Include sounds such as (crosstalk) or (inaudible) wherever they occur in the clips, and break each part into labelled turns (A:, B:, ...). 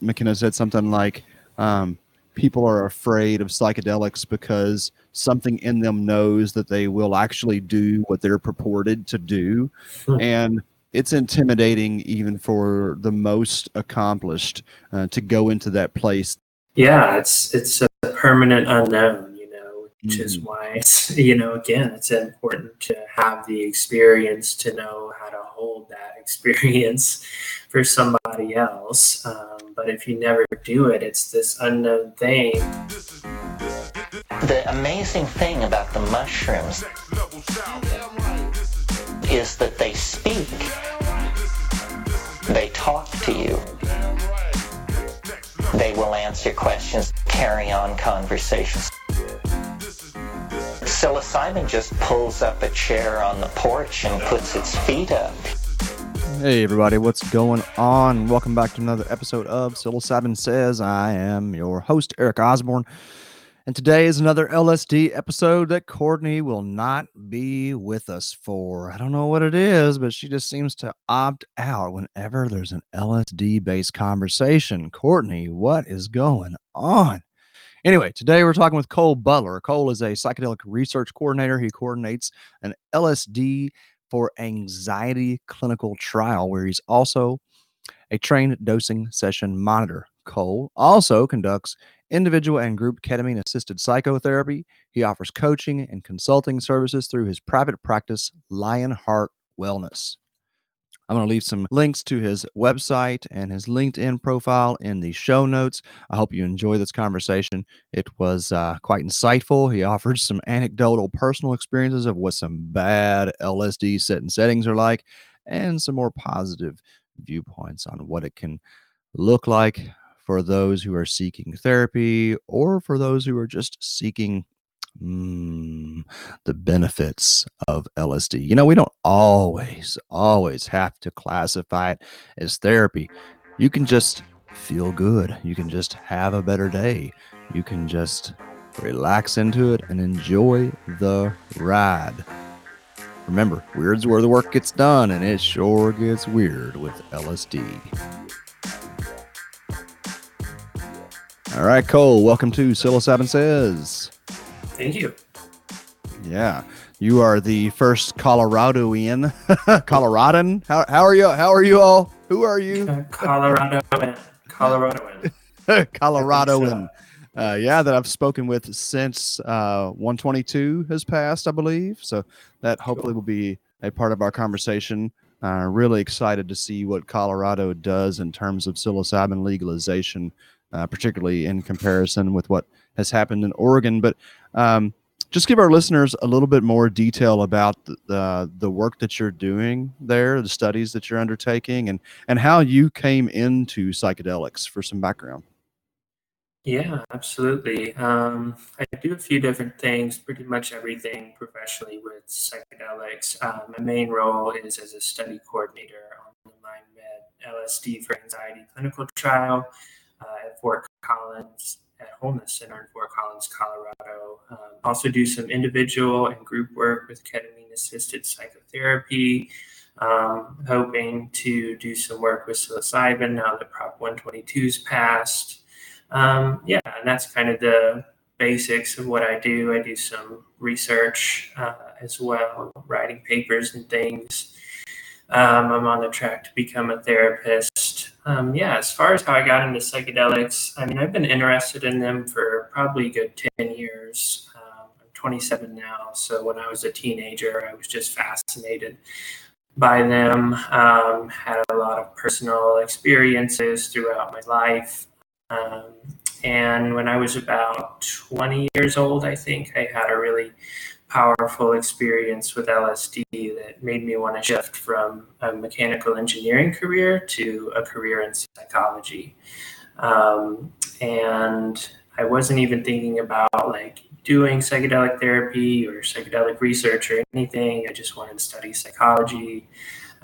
A: McKenna said something like, um, "People are afraid of psychedelics because something in them knows that they will actually do what they're purported to do,
B: Hmm.
A: and it's intimidating even for the most accomplished uh, to go into that place."
B: Yeah, it's it's a permanent unknown, you know, which is
A: Mhm.
B: why it's you know again it's important to have the experience to know how to hold that (laughs) experience for somebody else. Um, but if you never do it, it's this unknown thing.
C: The amazing thing about the mushrooms is that they speak. They talk to you. They will answer questions, carry on conversations. Psilocybin just pulls up a chair on the porch and puts its feet up.
A: Hey everybody, what's going on? Welcome back to another episode of Psilocybin Says. I am your host, Eric Osborne. And today is another LSD episode that Courtney will not be with us for. I don't know what it is, but she just seems to opt out whenever there's an LSD based conversation. Courtney, what is going on? Anyway, today we're talking with Cole Butler. Cole is a psychedelic research coordinator. He coordinates an LSD for anxiety clinical trial, where he's also a trained dosing session monitor. Cole also conducts individual and group ketamine assisted psychotherapy. He offers coaching and consulting services through his private practice, Lionheart Wellness. I'm going to leave some links to his website and his LinkedIn profile in the show notes. I hope you enjoy this conversation. It was uh, quite insightful. He offered some anecdotal personal experiences of what some bad LSD set and settings are like, and some more positive viewpoints on what it can look like for those who are seeking therapy or for those who are just seeking mm, the benefits of LSD. You know, we don't always, always have to classify it as therapy. You can just feel good. You can just have a better day. You can just relax into it and enjoy the ride. Remember, weird's where the work gets done, and it sure gets weird with LSD. All right, Cole, welcome to Psilocybin Says.
B: Thank you.
A: Yeah, you are the first Coloradoan, (laughs) Coloradan. How, how are you? How are you all? Who are you? (laughs)
B: Coloradoan. Colorado, Colorado. (laughs)
A: Coloradoan. Uh, yeah, that I've spoken with since uh, 122 has passed, I believe. So that hopefully will be a part of our conversation. Uh, really excited to see what Colorado does in terms of psilocybin legalization, uh, particularly in comparison with what has happened in Oregon. But um, just give our listeners a little bit more detail about the, the work that you're doing there, the studies that you're undertaking, and and how you came into psychedelics for some background.
B: Yeah, absolutely. Um, I do a few different things, pretty much everything professionally with psychedelics. Um, my main role is as a study coordinator on the MindMed LSD for Anxiety clinical trial uh, at Fort Collins at Wholeness Center in Fort Collins, Colorado. Um, also do some individual and group work with ketamine assisted psychotherapy. Um, hoping to do some work with psilocybin now that Prop 122's passed. Um, yeah, and that's kind of the basics of what I do. I do some research uh, as well, writing papers and things. Um, I'm on the track to become a therapist. Um, yeah, as far as how I got into psychedelics, I mean, I've been interested in them for probably a good 10 years. Um, I'm 27 now, so when I was a teenager, I was just fascinated by them. Um, had a lot of personal experiences throughout my life. Um, and when I was about 20 years old, I think I had a really powerful experience with LSD that made me want to shift from a mechanical engineering career to a career in psychology. Um, and I wasn't even thinking about like doing psychedelic therapy or psychedelic research or anything. I just wanted to study psychology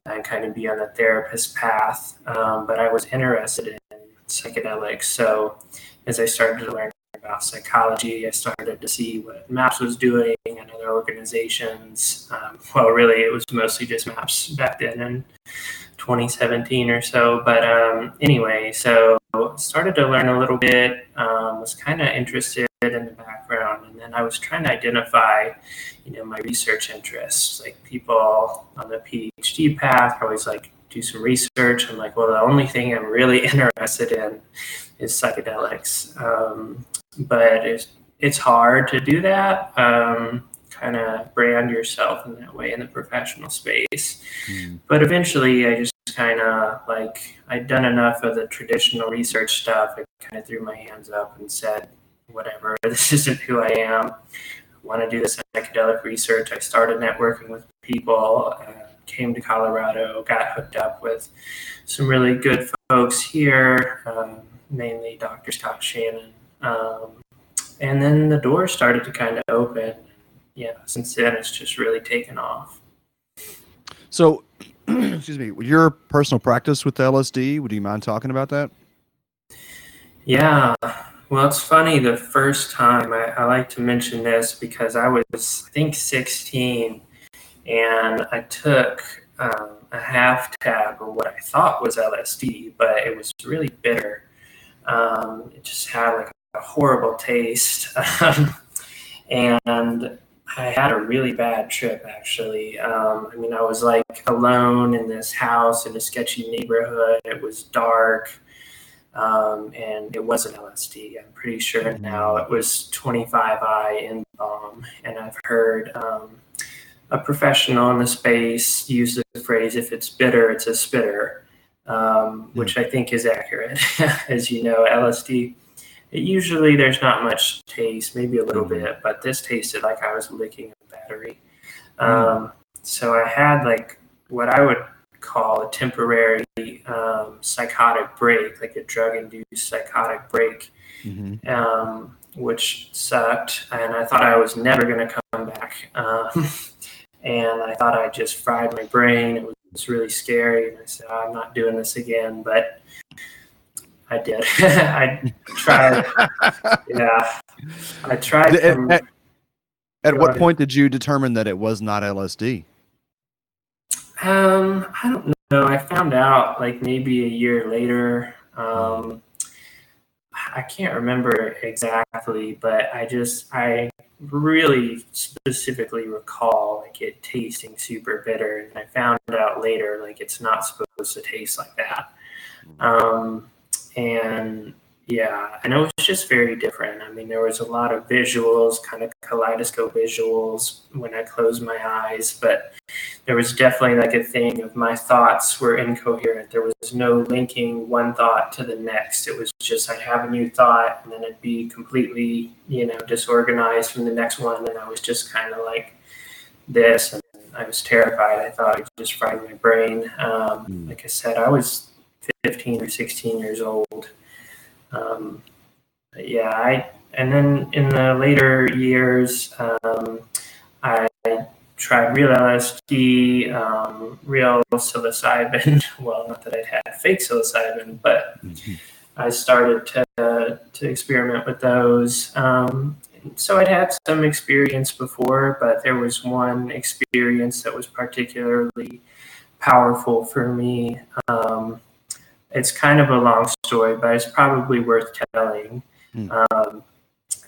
B: and kind of be on the therapist path. Um, but I was interested in psychedelics. So as I started to learn about psychology, I started to see what MAPS was doing and other organizations. Um, well, really, it was mostly just MAPS back then in 2017 or so. But um, anyway, so started to learn a little bit. Um, was kind of interested in the background, and then I was trying to identify, you know, my research interests. Like people on the PhD path are always like do some research. I'm like, well, the only thing I'm really (laughs) interested in is psychedelics. Um, but it's it's hard to do that. Um, kind of brand yourself in that way in the professional space. Mm. But eventually, I just kind of like I'd done enough of the traditional research stuff. I kind of threw my hands up and said, whatever, (laughs) this isn't who I am. I want to do this psychedelic research. I started networking with people. Uh, came to Colorado, got hooked up with some really good folks here, um, mainly Dr. Scott Shannon. Um, and then the door started to kind of open. Yeah, since then it's just really taken off.
A: So, (clears throat) excuse me, your personal practice with LSD, would you mind talking about that?
B: Yeah, well, it's funny. The first time I, I like to mention this because I was, I think, 16 and I took um, a half tab of what I thought was LSD, but it was really bitter. Um, it just had like a horrible taste, (laughs) and I had a really bad trip actually. Um, I mean, I was like alone in this house in a sketchy neighborhood. It was dark. Um, and it wasn't LSD. I'm pretty sure now it was 25I in bomb, and I've heard um, a professional in the space use the phrase if it's bitter it's a spitter um, hmm. which i think is accurate (laughs) as you know lsd it usually there's not much taste maybe a little mm-hmm. bit but this tasted like i was licking a battery mm-hmm. um, so i had like what i would call a temporary um, psychotic break like a drug induced psychotic break mm-hmm. Um, which sucked and i thought i was never going to come back um, (laughs) and I thought I just fried my brain. It was really scary, and I said, oh, "I'm not doing this again." But I did. (laughs) I tried. yeah, I tried.
A: From, at, at what point did you determine that it was not LSD?
B: Um, I don't know. I found out like maybe a year later. Um, I can't remember exactly, but I just I really specifically recall like it tasting super bitter, and I found out later like it's not supposed to taste like that. Mm. Um, and yeah, I know was just very different. I mean, there was a lot of visuals, kind of kaleidoscope visuals when I closed my eyes, but there was definitely like a thing of my thoughts were incoherent. There was no linking one thought to the next. It was just I'd have a new thought and then it'd be completely, you know, disorganized from the next one. And I was just kind of like this. And I was terrified. I thought it just fried my brain. Um, mm. Like I said, I was 15 or 16 years old um, yeah, I and then in the later years, um, I tried real LSD, um, real psilocybin. (laughs) well, not that I'd had fake psilocybin, but mm-hmm. I started to to experiment with those. Um, so I'd had some experience before, but there was one experience that was particularly powerful for me. Um, it's kind of a long story, but it's probably worth telling. Mm. Um,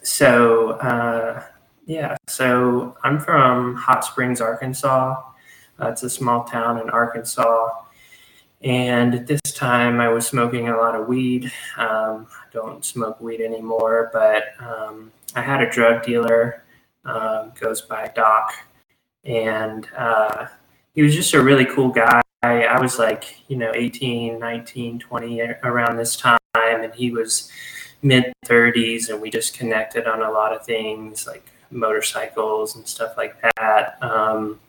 B: so, uh, yeah, so I'm from Hot Springs, Arkansas. Uh, it's a small town in Arkansas. And at this time, I was smoking a lot of weed. Um, I don't smoke weed anymore, but um, I had a drug dealer, uh, goes by Doc, and uh, he was just a really cool guy. I, I was like, you know, 18, 19, 20 around this time, and he was mid 30s, and we just connected on a lot of things like motorcycles and stuff like that. Um,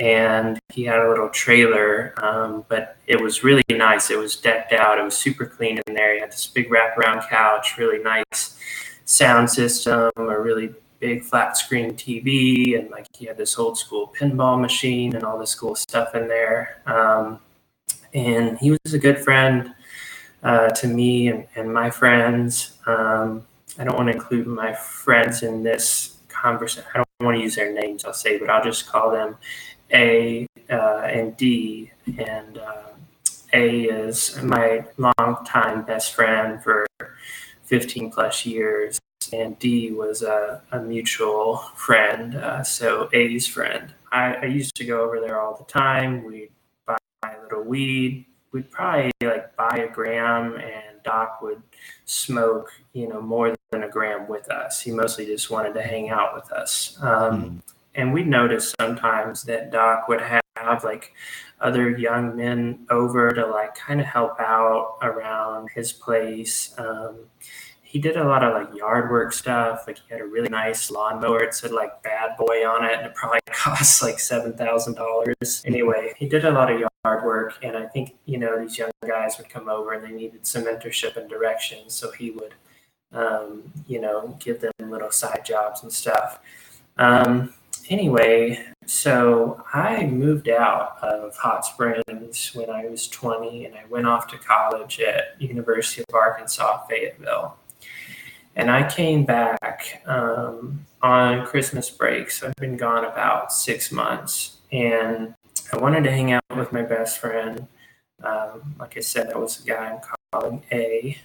B: and he had a little trailer, um, but it was really nice. It was decked out. It was super clean in there. He had this big wraparound couch, really nice sound system, a really big flat screen TV, and like he had this old school pinball machine and all this cool stuff in there. Um, and he was a good friend uh, to me and, and my friends. Um, I don't want to include my friends in this conversation. I don't want to use their names, I'll say, but I'll just call them A uh, and D. And uh, A is my longtime best friend for 15 plus years, and D was a, a mutual friend, uh, so A's friend. I, I, used to go over there all the time. We'd buy a little weed. We'd probably like buy a gram, and Doc would smoke, you know, more than a gram with us. He mostly just wanted to hang out with us. Um, mm. And we noticed sometimes that Doc would have like other young men over to like kind of help out around his place. Um, he did a lot of like yard work stuff. Like he had a really nice lawnmower. It said like bad boy on it and it probably (laughs) cost like $7,000. Anyway, he did a lot of yard work. And I think, you know, these young guys would come over and they needed some mentorship and direction. So he would, um, you know, give them little side jobs and stuff. Um, anyway, so I moved out of Hot Springs when I was 20 and I went off to college at University of Arkansas, Fayetteville. And I came back um, on Christmas break. So I've been gone about six months. And I wanted to hang out with my best friend. Um, like I said, that was a guy I'm calling A.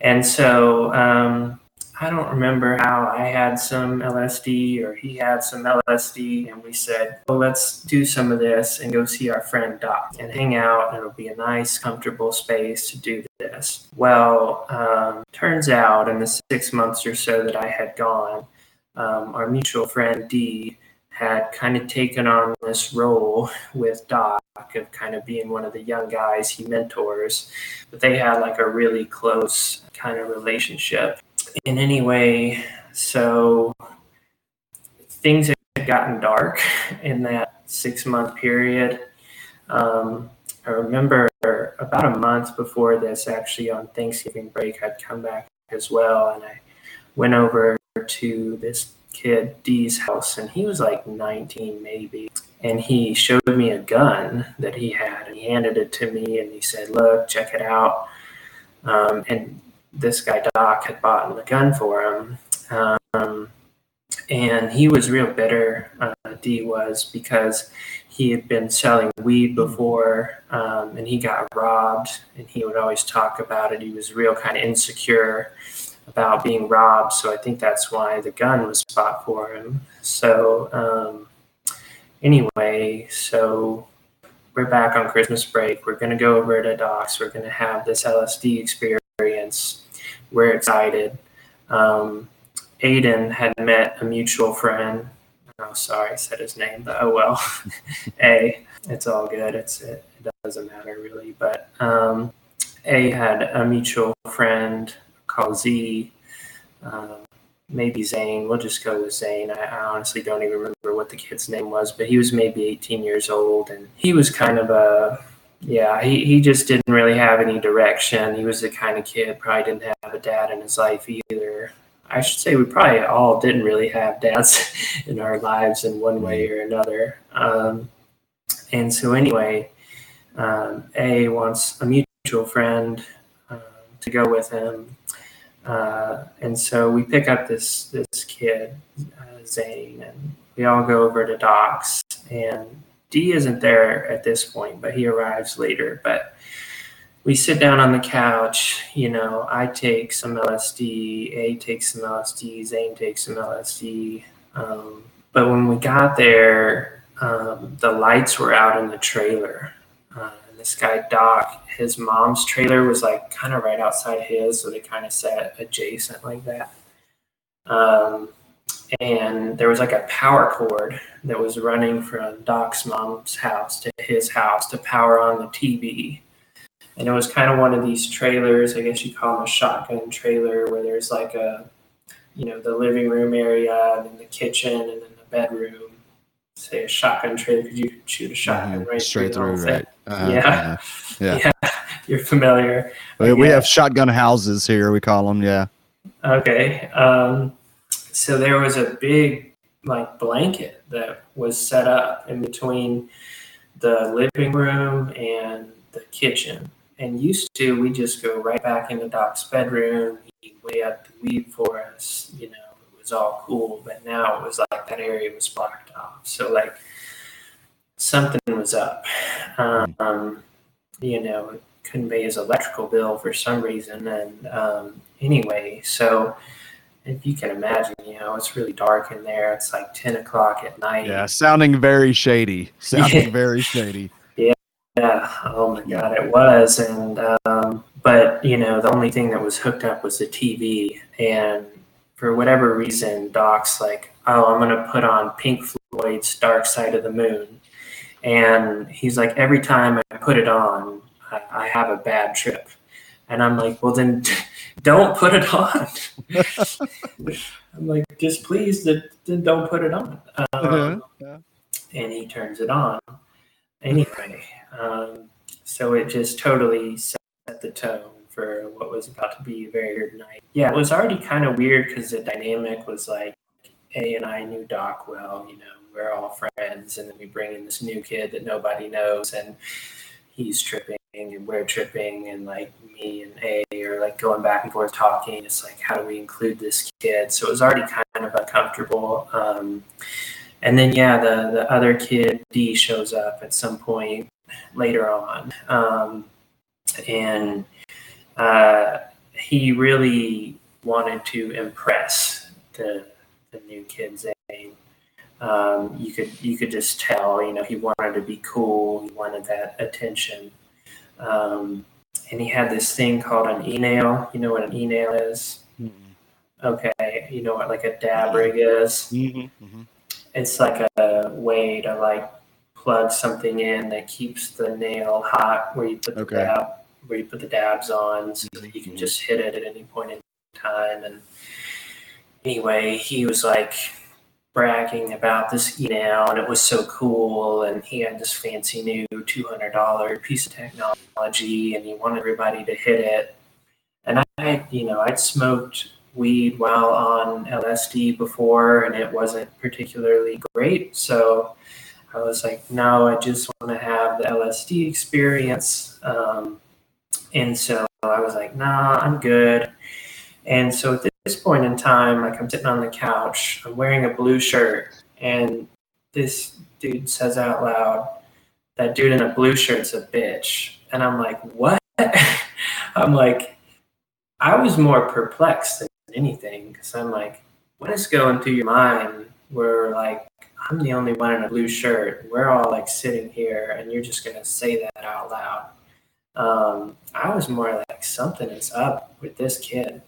B: And so um, I don't remember how I had some LSD or he had some LSD, and we said, well, let's do some of this and go see our friend Doc and hang out, and it'll be a nice, comfortable space to do this. Well, um, turns out in the six months or so that I had gone, um, our mutual friend D had kind of taken on this role with Doc of kind of being one of the young guys he mentors, but they had like a really close kind of relationship in any way. So things had gotten dark in that six month period. Um, I remember about a month before this, actually on Thanksgiving break, I'd come back as well, and I went over to this kid D's house, and he was like 19 maybe, and he showed me a gun that he had, and he handed it to me, and he said, "Look, check it out." Um, and this guy Doc had bought the gun for him. Um, and he was real bitter, uh, D was, because he had been selling weed before um, and he got robbed. And he would always talk about it. He was real kind of insecure about being robbed. So I think that's why the gun was bought for him. So, um, anyway, so we're back on Christmas break. We're going to go over to Doc's. We're going to have this LSD experience we're excited. Um, Aiden had met a mutual friend. Oh, sorry, I said his name, but oh well. (laughs) a, it's all good. It's it, it doesn't matter really. But um, A had a mutual friend called Z. Um, maybe Zane. We'll just go with Zane. I, I, honestly don't even remember what the kid's name was, but he was maybe 18 years old, and he was kind of a yeah, he, he just didn't really have any direction. He was the kind of kid probably didn't have a dad in his life either. I should say we probably all didn't really have dads (laughs) in our lives in one way or another. Um, and so anyway, um, A wants a mutual friend um, to go with him. Uh, and so we pick up this this kid, uh, Zane, and we all go over to Doc's and D isn't there at this point, but he arrives later. But we sit down on the couch. You know, I take some LSD, A takes some LSD, Zane takes some LSD. Um, but when we got there, um, the lights were out in the trailer. Uh, and this guy, Doc, his mom's trailer was like kind of right outside his, so they kind of sat adjacent like that. Um, and there was like a power cord that was running from Doc's mom's house to his house to power on the TV. And it was kind of one of these trailers, I guess you call them a shotgun trailer, where there's like a, you know, the living room area and then the kitchen and then the bedroom. Say a shotgun trailer because you shoot a shotgun mm-hmm. right
A: straight through,
B: through
A: right?
B: Uh, yeah. yeah. yeah, (laughs) You're familiar.
A: We, we have shotgun houses here. We call them. Yeah.
B: Okay. Um, so there was a big like blanket that was set up in between the living room and the kitchen. And used to, we just go right back into Doc's bedroom. He'd up the weed for us. You know, it was all cool. But now it was like that area was blocked off. So like something was up. Um, you know, couldn't pay his electrical bill for some reason. And um, anyway, so if you can imagine, you know, it's really dark in there. It's like 10 o'clock at night.
A: Yeah, sounding very shady. (laughs) Sounding very shady.
B: Yeah. yeah. Oh my God, it was. And, um, but, you know, the only thing that was hooked up was the TV. And for whatever reason, Doc's like, oh, I'm going to put on Pink Floyd's Dark Side of the Moon. And he's like, every time I put it on, I, I have a bad trip. And I'm like, well, then (laughs) don't put it on. (laughs) I'm like, just please, then don't put it on. Um, yeah. And he turns it on. Anyway, um, so it just totally set the tone for what was about to be a very weird night. Yeah, it was already kind of weird because the dynamic was like A and I knew Doc well, you know, we're all friends, and then we bring in this new kid that nobody knows, and he's tripping and we're tripping, and like me and A are like going back and forth talking. It's like, how do we include this kid? So it was already kind of uncomfortable. Um, and then yeah, the the other kid D shows up at some point later on, um, and uh, he really wanted to impress the the new kids. Zane. Um, you could you could just tell, you know, he wanted to be cool. He wanted that attention. Um, and he had this thing called an e-nail. You know what an e-nail is? Mm-hmm. Okay, you know what like a dab rig is? Mm-hmm. Mm-hmm. It's like a way to like plug something in that keeps the nail hot where you put the okay. dab where you put the dabs on so that you can mm-hmm. just hit it at any point in time and anyway he was like bragging about this e-nail and it was so cool and he had this fancy new $200 piece of technology and he wanted everybody to hit it. And i you know i'd smoked weed while on lsd before and it wasn't particularly great so i was like no i just want to have the lsd experience. Um, and so i was like nah i'm good. And so at this point in time, like I'm sitting on the couch, I'm wearing a blue shirt, and this dude says out loud, that dude in a blue shirt's a bitch. And I'm like, what? (laughs) I'm like, I was more perplexed than anything because I'm like, what is going through your mind where like I'm the only one in a blue shirt. We're all like sitting here, and you're just gonna say that out loud. Um, I was more like something is up with this kid.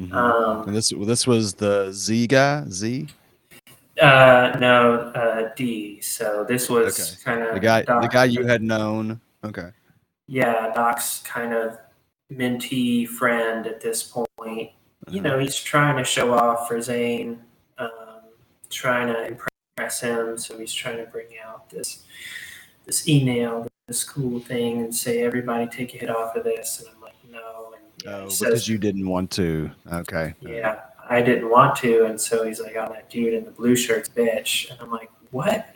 A: Mm-hmm. Um, and this this was the Z guy, Z.
B: Uh, no, uh, D. So this was okay. kind of
A: the guy, Doc, the guy you had known. Okay.
B: Yeah, Doc's kind of mentee friend at this point. Uh-huh. You know, he's trying to show off for Zane, um, trying to impress him. So he's trying to bring out this this e-nail, this cool thing, and say, "Everybody, take a hit off of this." And I'm like, "No."
A: Oh, because you didn't want to. Okay.
B: Yeah, I didn't want to, and so he's like, "Oh, that dude in the blue shirt's bitch," and I'm like, "What?"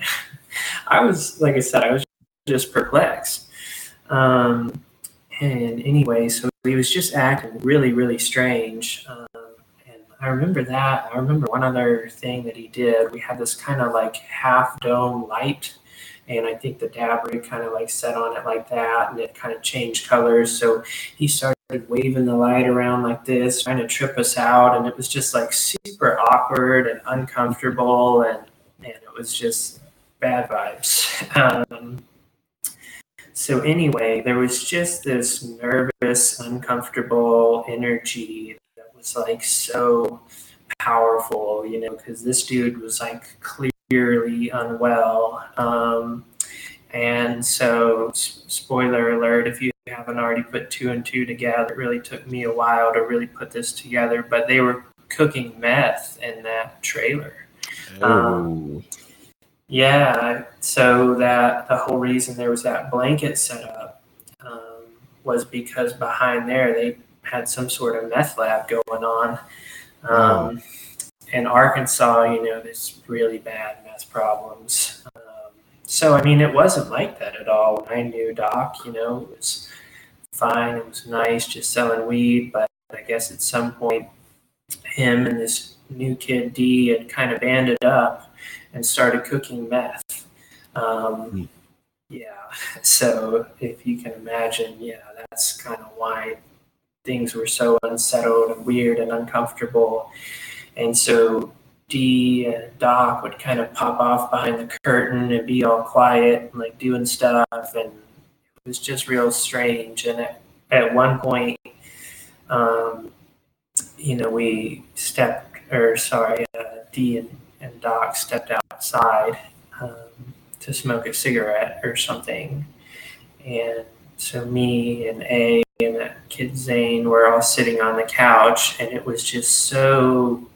B: (laughs) I was, like I said, I was just perplexed. Um, and anyway, so he was just acting really, really strange. Um, and I remember that. I remember one other thing that he did. We had this kind of like half dome light and I think the dab rig kind of like set on it like that, and it kind of changed colors. So he started waving the light around like this, trying to trip us out, and it was just like super awkward and uncomfortable, and and it was just bad vibes. (laughs) Um, so anyway, there was just this nervous, uncomfortable energy that was like so powerful, you know, because this dude was like clearly unwell. Um, and so, spoiler alert, if you haven't already put two and two together. It really took me a while to really put this together, but they were cooking meth in that trailer. Oh. Um, yeah, so that the whole reason there was that blanket set up um, was because behind there they had some sort of meth lab going on. Um, In Arkansas, you know, there's really bad meth problems. So, I mean, it wasn't like that at all. When I knew Doc, you know, it was fine. It was nice just selling weed, but I guess at some point, him and this new kid D had kind of banded up and started cooking meth. Um, mm. Yeah. (laughs) So if you can imagine, yeah, that's kind of why things were so unsettled and weird and uncomfortable. And so D and Doc would kind of pop off behind the curtain and be all quiet and like doing stuff. And it was just real strange. And at, at one point, um, you know, we stepped, or sorry, uh, D and, and Doc stepped outside um, to smoke a cigarette or something. And so me and A and that kid Zane were all sitting on the couch, and it was just so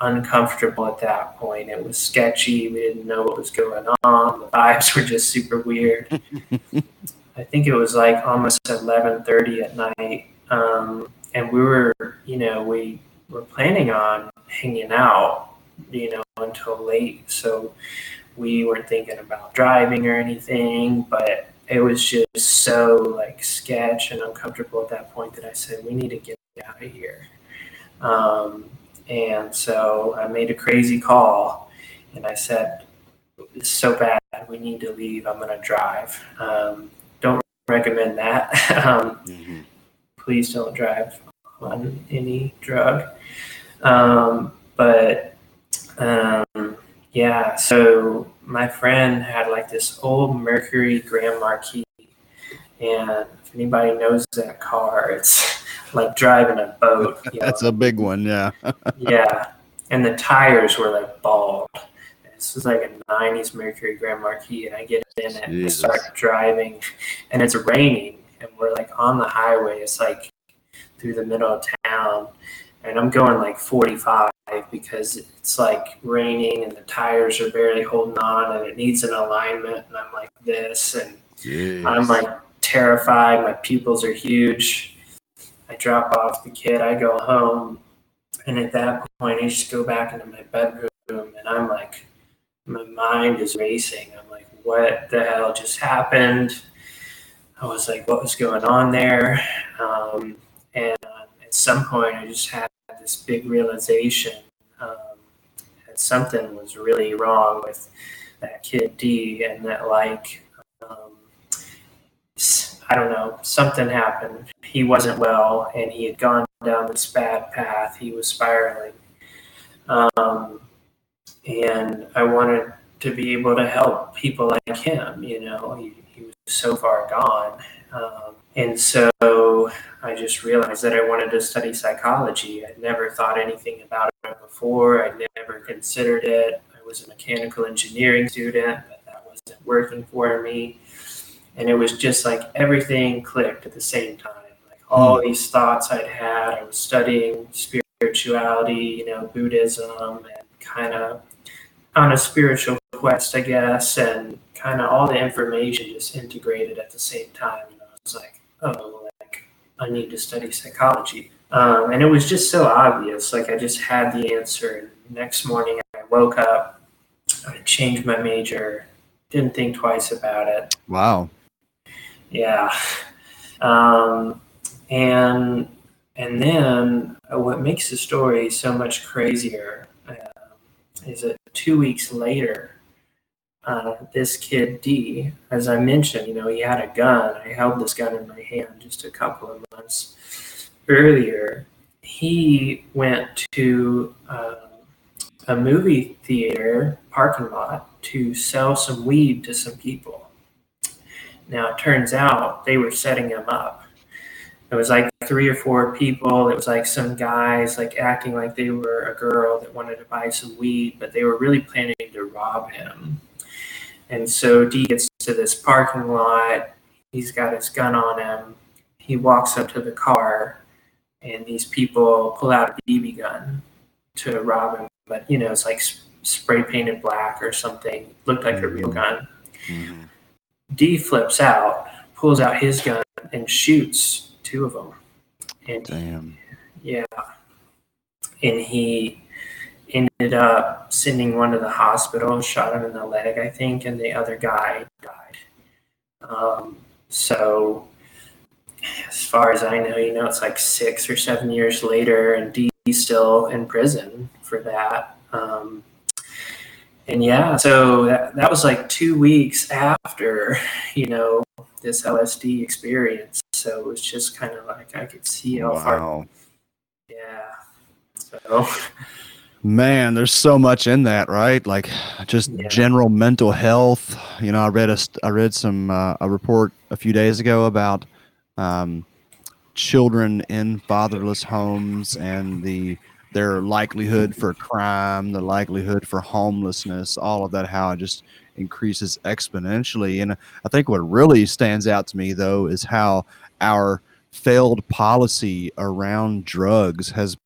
B: uncomfortable at that point. It was sketchy. We didn't know what was going on. The vibes were just super weird. (laughs) I think it was like almost 11:30 at night, um, and we were, you know, we were planning on hanging out, you know, until late. So we weren't thinking about driving or anything, but it was just so like sketch and uncomfortable at that point that I said we need to get out of here. Um, and so I made a crazy call, and I said, "It's so bad. We need to leave. I'm going to drive." Um, don't recommend that. (laughs) um, mm-hmm. Please don't drive on any drug. Um, but um, yeah, so my friend had like this old Mercury Grand Marquis, and if anybody knows that car, it's like driving a boat. (laughs)
A: That's know? a big one, yeah. (laughs)
B: yeah, and the tires were like bald. This was like a '90s Mercury Grand Marquis, and I get in it and start driving, and it's raining, and we're like on the highway. It's like through the middle of town, and I'm going like 45 because it's like raining and the tires are barely holding on and it needs an alignment and I'm like this and Jeez. I'm like terrified. My pupils are huge. I drop off the kid. I go home, and at that point, I just go back into my bedroom, and I'm like, my mind is racing. I'm like, what the hell just happened? I was like, what was going on there? Um, and at some point, I just had this big realization um, that something was really wrong with that kid D, and that like um, I don't know, something happened. He wasn't well, and he had gone down this bad path. He was spiraling, um, and I wanted to be able to help people like him. You know, he, he was so far gone. Um, and so I just realized that I wanted to study psychology. I'd never thought anything about it before. I'd never considered it. I was a mechanical engineering student, but that wasn't working for me. And it was just like everything clicked at the same time. Like all hmm. these thoughts I'd had, I was studying spirituality, you know, Buddhism, and kind of on a spiritual quest, I guess, and kind of all the information just integrated at the same time. And I was like, oh, like I need to study psychology. Um, and it was just so obvious. Like I just had the answer. And next morning I woke up, I changed my major, didn't think twice about it.
A: Wow.
B: Yeah. Um, and and then what makes the story so much crazier uh, is that two weeks later, uh, this kid D, as I mentioned, you know, he had a gun. I held this gun in my hand just a couple of months earlier. He went to uh, a movie theater parking lot to sell some weed to some people. Now it turns out they were setting him up. It was like three or four people. It was like some guys like acting like they were a girl that wanted to buy some weed, but they were really planning to rob him. And so D gets to this parking lot. He's got his gun on him. He walks up to the car, and these people pull out a BB gun to rob him. But you know, it's like spray painted black or something. Looked like mm-hmm. a real mm-hmm. gun. Mm-hmm. D flips out, pulls out his gun, and shoots two of them. And
A: Damn.
B: Yeah. And he ended up sending one to the hospital, shot him in the leg, I think, and the other guy died. Um, so, as far as I know, you know, it's like six or seven years later, and D's still in prison for that. Um, and yeah, so that, that was like two weeks after, you know, this LSD experience. So it was just kind of like I could see how far.
A: Wow.
B: Yeah. So (laughs)
A: Man, there's so much in that, right? Like just
B: Yeah.
A: general mental health. You know, I read a I read some uh, a report a few days ago about um, children in fatherless homes and the their likelihood for crime, the likelihood for homelessness, all of that, how it just increases exponentially. And I think what really stands out to me though is how our failed policy around drugs has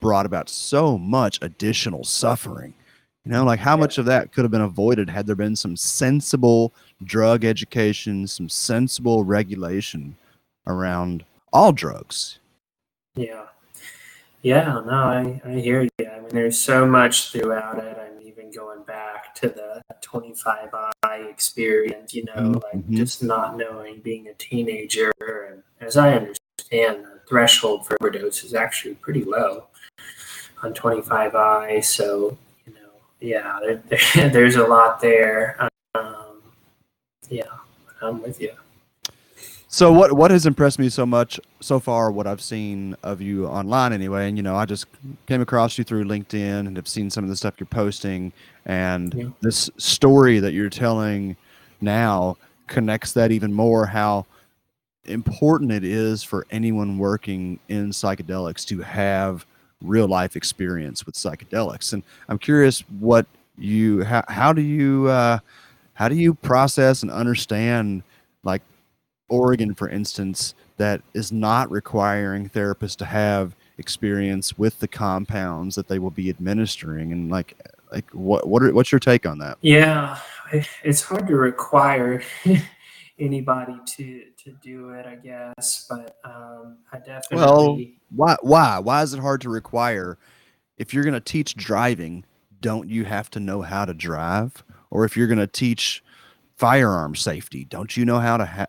A: brought about so much additional suffering. You know, like how much of that could have been avoided had there been some sensible drug education, some sensible regulation around all drugs.
B: yeah. Yeah, no, I, I hear you. I mean, there's so much throughout it. I'm even going back to the 25i experience, you know, like
A: Mhm.
B: just not knowing being a teenager. And as I understand, the threshold for overdose is actually pretty low on 25i. So, you know, yeah, there, there, (laughs) there's a lot there. Um, yeah, I'm with you.
A: So what what has impressed me so much so far, what I've seen of you online anyway, and you know, I just came across you through LinkedIn and have seen some of the stuff you're posting and
B: Yeah.
A: this story that you're telling now connects that even more how important it is for anyone working in psychedelics to have real life experience with psychedelics. And I'm curious what you how, how do you uh, how do you process and understand like Oregon, for instance, that is not requiring therapists to have experience with the compounds that they will be administering, and like, like what what are, what's your take on that?
B: Yeah, it's hard to require (laughs) anybody to to do it, I guess. But um, I definitely.
A: well Why why why is it hard to require? If you're going to teach driving, don't you have to know how to drive? Or if you're going to teach firearm safety, don't you know how to ha-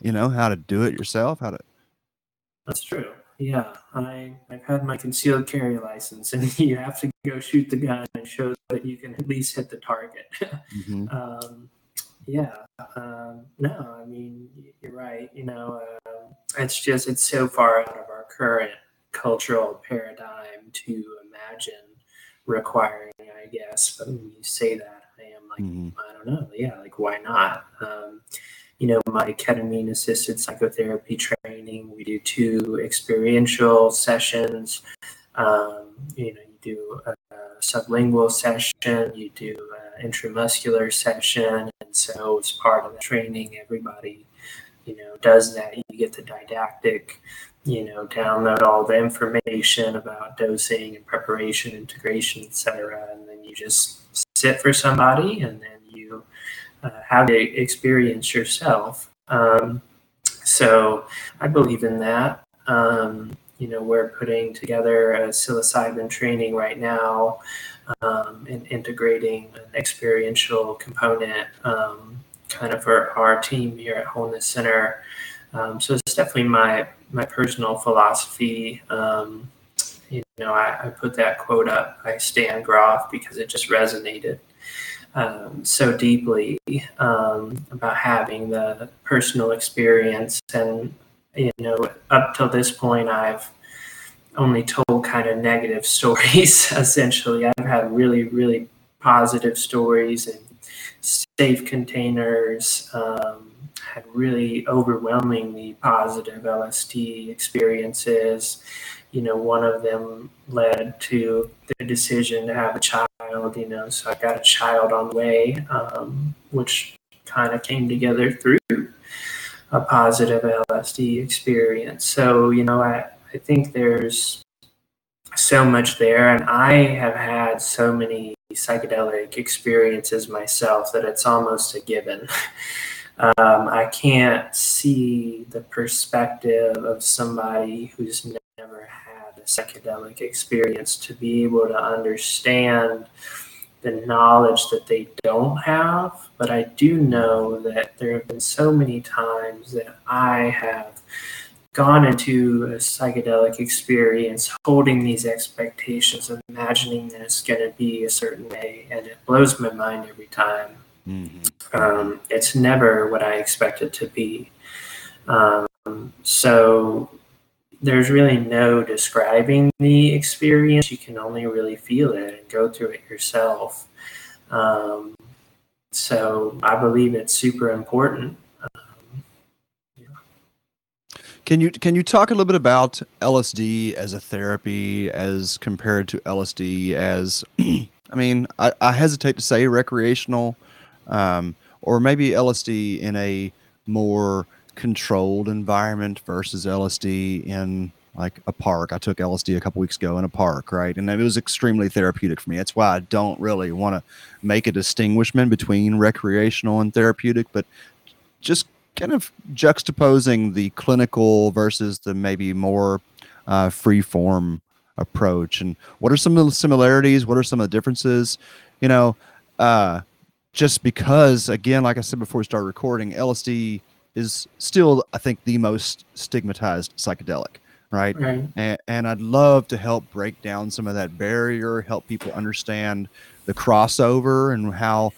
A: you know how to do it yourself? How to
B: That's true. Yeah, I I've had my concealed carry license, and (laughs) you have to go shoot the gun and show that you can at least hit the target. (laughs)
A: Mhm.
B: um, yeah, um, no, I mean you're right. You know, um, it's just it's so far out of our current cultural paradigm to imagine requiring. I guess, but when you say that, I am like,
A: Mhm.
B: I don't know. Yeah, like why not? Um, you know, my ketamine assisted psychotherapy training, we do two experiential sessions. Um, you know, you do a, a sublingual session, you do an intramuscular session. And so, as part of the training, everybody, you know, does that. You get the didactic, you know, download all the information about dosing and preparation, integration, etc. And then you just sit for somebody and then uh, have the experience yourself. Um, so I believe in that. Um, you know, we're putting together a psilocybin training right now um, and integrating an experiential component um, kind of for our team here at Wholeness Center. Um, so it's definitely my my personal philosophy. Um, you know, I, I put that quote up by Stan Grof because it just resonated um, so deeply um, about having the personal experience. And, you know, up till this point, I've only told kind of negative (laughs) stories, essentially. I've had really, really positive stories and safe containers. Um, had really overwhelmingly positive LSD experiences. You know, one of them led to the decision to have a child, you know, so I got a child on the way, um, which kind of came together through a positive LSD experience. So, you know, I, I think there's so much there, and I have had so many psychedelic experiences myself that it's almost a given. (laughs) Um, I can't see the perspective of somebody who's psychedelic experience to be able to understand the knowledge that they don't have. But I do know that there have been so many times that I have gone into a psychedelic experience holding these expectations, imagining that it's going to be a certain way, and it blows my mind every time. Mm-hmm. Um, it's never what I expect it to be. Um, so there's really no describing the experience. You can only really feel it and go through it yourself. Um, so I believe it's super important.
A: Can you can you talk a little bit about LSD as a therapy as compared to LSD as (clears throat) I mean I, I hesitate to say recreational um, or maybe LSD in a more controlled environment versus LSD in like a park. I took LSD a couple weeks ago in a park, right? And it was extremely therapeutic for me. That's why I don't really want to make a distinguishment between recreational and therapeutic, but just kind of juxtaposing the clinical versus the maybe more uh, free form approach. And what are some of the similarities? What are some of the differences? You know, uh, just because, again, like I said before we started recording, LSD is still, I think, the most stigmatized psychedelic, right? right. And, and I'd love to help break down some of that barrier, help people understand the crossover and how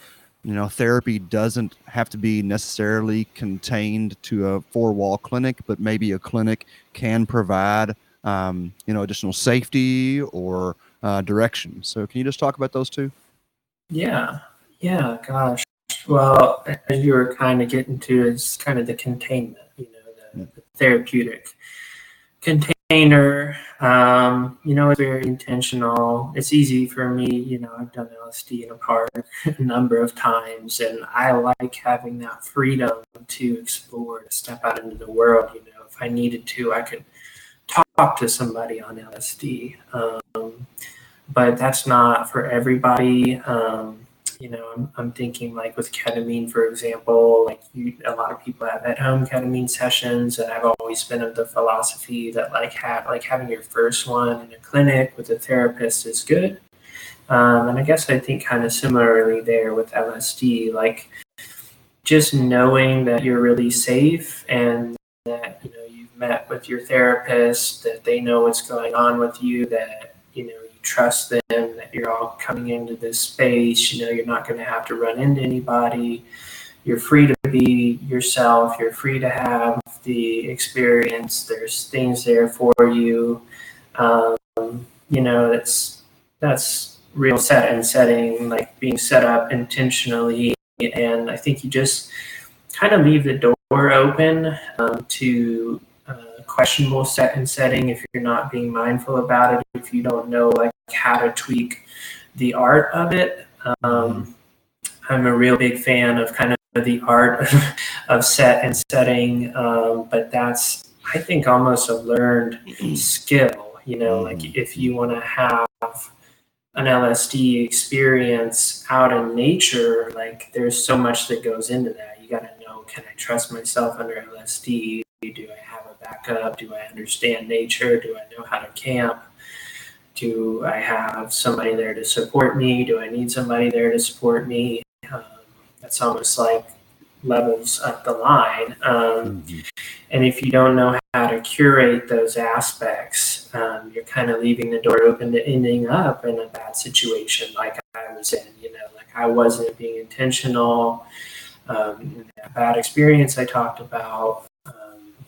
A: you know therapy doesn't have to be necessarily contained to a four wall clinic but maybe a clinic can provide um, you know additional safety or uh, direction so can you just talk about those two
B: yeah yeah gosh well, as you were kind of getting to, is kind of the containment, you know, the, the therapeutic container. Um, you know, it's very intentional. It's easy for me, you know, I've done LSD in a park (laughs) a number of times, and I like having that freedom to explore, to step out into the world. You know, if I needed to, I could talk to somebody on LSD. Um, but that's not for everybody. Um, you know, I'm, I'm thinking like with ketamine, for example, like you, a lot of people have at home ketamine sessions. And I've always been of the philosophy that like have, like having your first one in a clinic with a therapist is good. Um, and I guess I think kind of similarly there with LSD, like just knowing that you're really safe and that, you know, you've met with your therapist, that they know what's going on with you, that, you know, trust them that you're all coming into this space. You know, you're not going to have to run into anybody. You're free to be yourself. You're free to have the experience. There's things there for you. Um, you know, that's that's real set and setting, like being set up intentionally. And I think you just kind of leave the door open um, to questionable set and setting if you're not being mindful about it if you don't know like how to tweak the art of it. Um, i'm a real big fan of kind of the art of set and setting um, but that's i think almost a learned skill you know like mm-hmm. if you want to have an lsd experience out in nature like there's so much that goes into that. You got to know can i trust myself under lsd do i backup? Do I understand nature? Do I know how to camp? Do I have somebody there to support me? Do I need somebody there to support me? Um, that's almost like levels up the line. Um, mm-hmm. And if you don't know how to curate those aspects, um, you're kind of leaving the door open to ending up in a bad situation like I was in. You know, like I wasn't being intentional. Um, that bad experience I talked about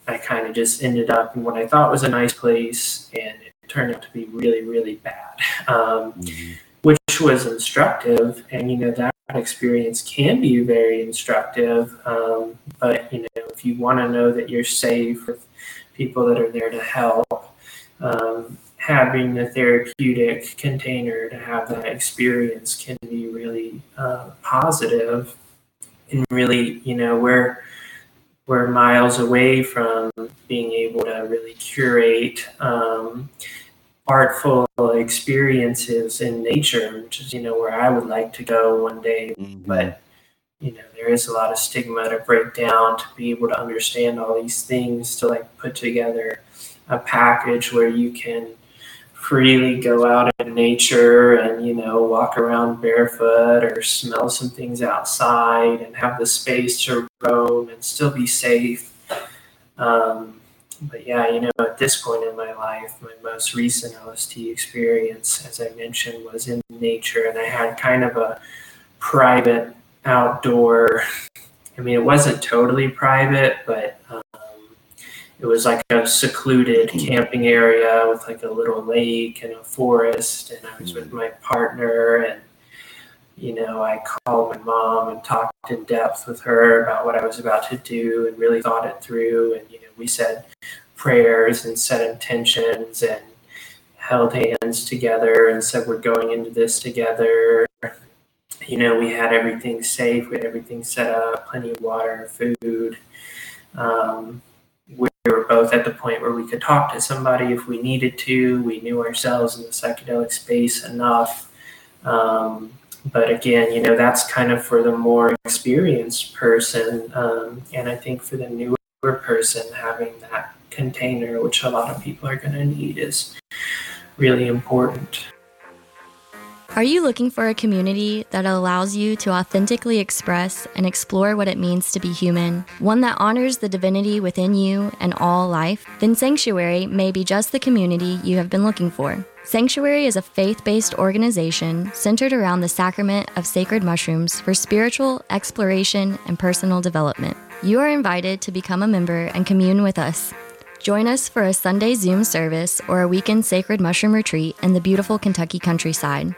B: I kind of just ended up in what I thought was a nice place, and it turned out to be really, really bad, um, mm-hmm. which was instructive. And you know that experience can be very instructive. Um, but you know, if you want to know that you're safe with people that are there to help, um, having the therapeutic container to have that experience can be really uh, positive and really, you know, where we're miles away from being able to really curate um, artful experiences in nature, which is, you know, where I would like to go one day. Mm-hmm. But, you know, there is a lot of stigma to break down to be able to understand all these things, to like put together a package where you can freely go out in nature and you know walk around barefoot or smell some things outside and have the space to roam and still be safe um, but yeah, you know, at this point in my life, my most recent LSD experience, as I mentioned, was in nature, and I had kind of a private outdoor. (laughs) I mean, it wasn't totally private, but um, it was like a secluded camping area with like a little lake and a forest, and I was with my partner and you know, I called my mom and talked in depth with her about what I was about to do and really thought it through. And, you know, we said prayers and set intentions and held hands together and said, we're going into this together. You know, we had everything safe, we had everything set up, plenty of water, food. Um, we were both at the point where we could talk to somebody if we needed to. We knew ourselves in the psychedelic space enough. Um, but again, you know, that's kind of for the more experienced person. Um, and I think for the newer person, having that container, which a lot of people are going to need, is really important.
D: Are you looking for a community that allows you to authentically express and explore what it means to be human? One that honors the divinity within you and all life? Then Sanctuary may be just the community you have been looking for. Sanctuary is a faith based organization centered around the sacrament of sacred mushrooms for spiritual exploration and personal development. You are invited to become a member and commune with us. Join us for a Sunday Zoom service or a weekend sacred mushroom retreat in the beautiful Kentucky countryside.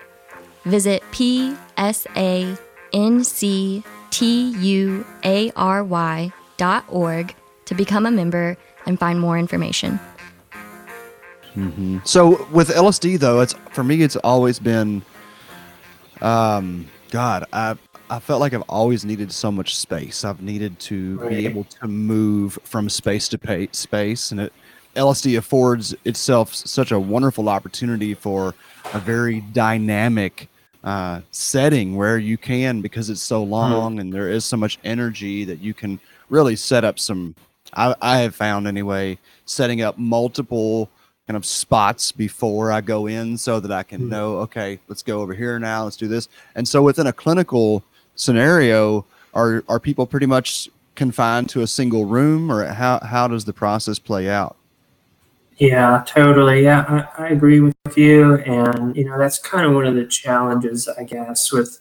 D: Visit psanctuary.org to become a member and find more information.
A: Mm-hmm. So with LSD though, it's for me, it's always been, um, God, I I felt like I've always needed so much space. I've needed to
B: Right.
A: be able to move from space to pa- space, and it LSD affords itself such a wonderful opportunity for a very dynamic uh, setting where you can, because it's so long and there is so much energy that you can really set up some. I, I have found anyway, setting up multiple kind of spots before I go in so that I can
B: Hmm.
A: know, okay, let's go over here now, let's do this. And so within a clinical scenario, are are people pretty much confined to a single room or how how does the process play out?
B: Yeah, totally. Yeah, I, I agree with you. And, you know, that's kind of one of the challenges, I guess, with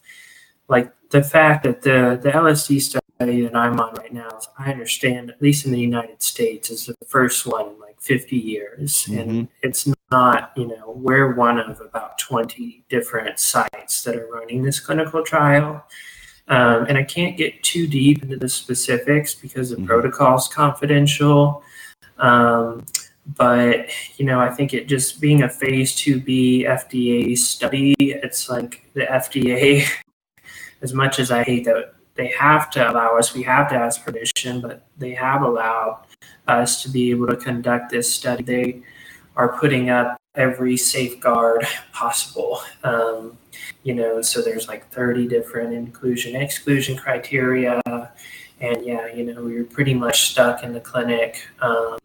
B: like the fact that the, the LSD study that I'm on right now, I understand, at least in the United States, is the first one in like 50 years. And it's not, you know, we're one of about 20 different sites that are running this clinical trial. Um, and I can't get too deep into the specifics because the
A: Mhm.
B: protocol is confidential. Um, but you know, I think it just being a phase 2B FDA study, it's like the FDA, (laughs) as much as I hate that they have to allow us, we have to ask permission, but they have allowed us to be able to conduct this study. They are putting up every safeguard (laughs) possible. Um, you know, so there's like 30 different inclusion exclusion criteria. And yeah, you know, we're pretty much stuck in the clinic. Um,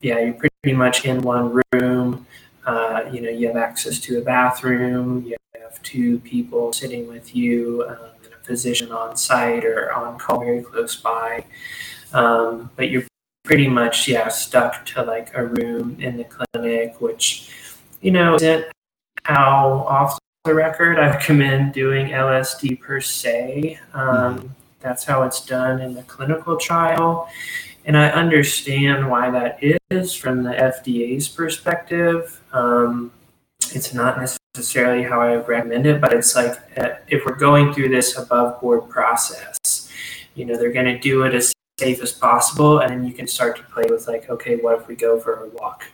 B: yeah, you're pretty much in one room. Uh, you know, you have access to a bathroom. You have two people sitting with you, um, and a physician on site or on call very close by. Um, but you're pretty much yeah stuck to like a room in the clinic, which you know isn't how off the record I recommend doing LSD per se. Um, That's how it's done in the clinical trial. And I understand why that is from the FDA's perspective. Um, it's not necessarily how I recommend it, but it's like uh, if we're going through this above board process, you know, they're going to do it as safe as possible. And then you can start to play with, like, okay, what if we go for a walk?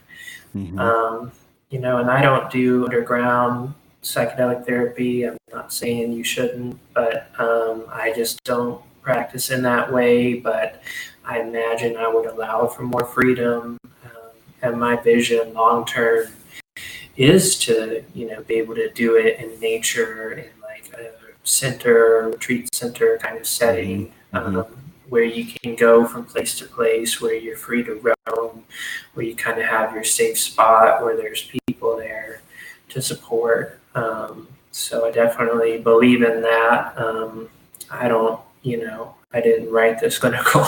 A: Mhm.
B: Um, you know, and I don't do underground psychedelic therapy. I'm not saying you shouldn't, but um, I just don't practice in that way. But I imagine I would allow for more freedom. Um, and my vision long term is to, you know, be able to do it in nature in like a center, retreat center kind of setting.
A: Mhm.
B: Um, where you can go from place to place, where you're free to roam, where you kind of have your safe spot, where there's people there to support. Um, so I definitely believe in that. Um, I don't, you know, I didn't write this (laughs) clinical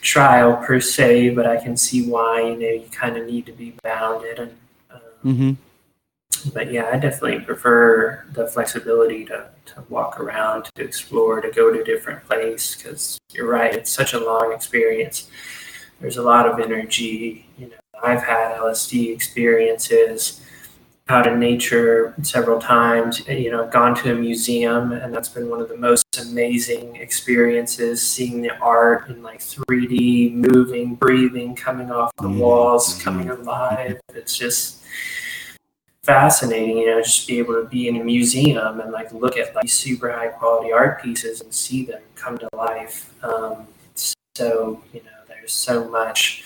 B: trial per se, but I can see why you know you kind of need to be bounded and. Um,
A: Mm-hmm.
B: But yeah, I definitely prefer the flexibility to, to walk around, to explore, to go to a different place. Because you're right, it's such a long experience. There's a lot of energy. You know, I've had LSD experiences out in nature several times. You know, gone to a museum, and that's been one of the most amazing experiences. Seeing the art in like 3D, moving, breathing, coming off the walls, coming alive. It's just fascinating, you know, just be able to be in a museum and like look at like super high quality art pieces and see them come to life. Um, so, you know, there's so much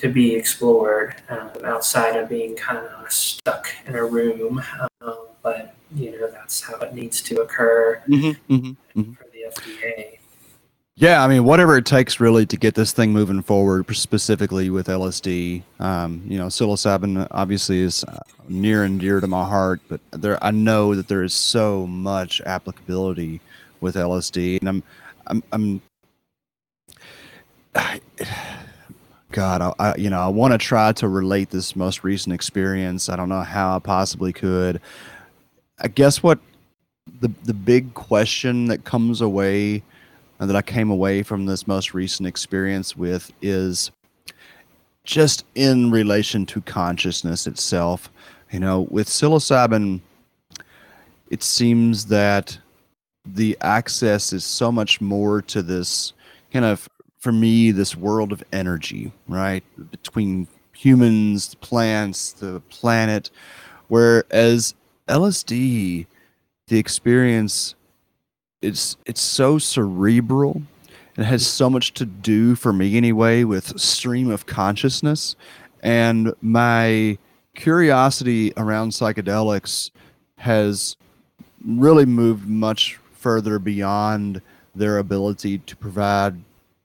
B: to be explored um, outside of being kind of stuck in a room. Um, but, you know, that's how it needs to occur
A: Mm-hmm. Mm-hmm.
B: for the FDA.
A: Yeah, I mean, whatever it takes really to get this thing moving forward, specifically with LSD. Um, you know, psilocybin obviously is uh, near and dear to my heart, but there, I know that there is so much applicability with LSD, and I'm, I'm, I'm. (sighs) I, God, I, I, you know, I want to try to relate this most recent experience. I don't know how I possibly could. I guess what the the big question that comes away and that I came away from this most recent experience with is just in relation to consciousness itself. You know, with psilocybin, it seems that the access is so much more to this kind of, for me, this world of energy, right? Between humans, the plants, the planet. Whereas LSD, the experience it's it's so cerebral it has so much to do for me anyway with stream of consciousness and my curiosity around psychedelics has really moved much further beyond their ability to provide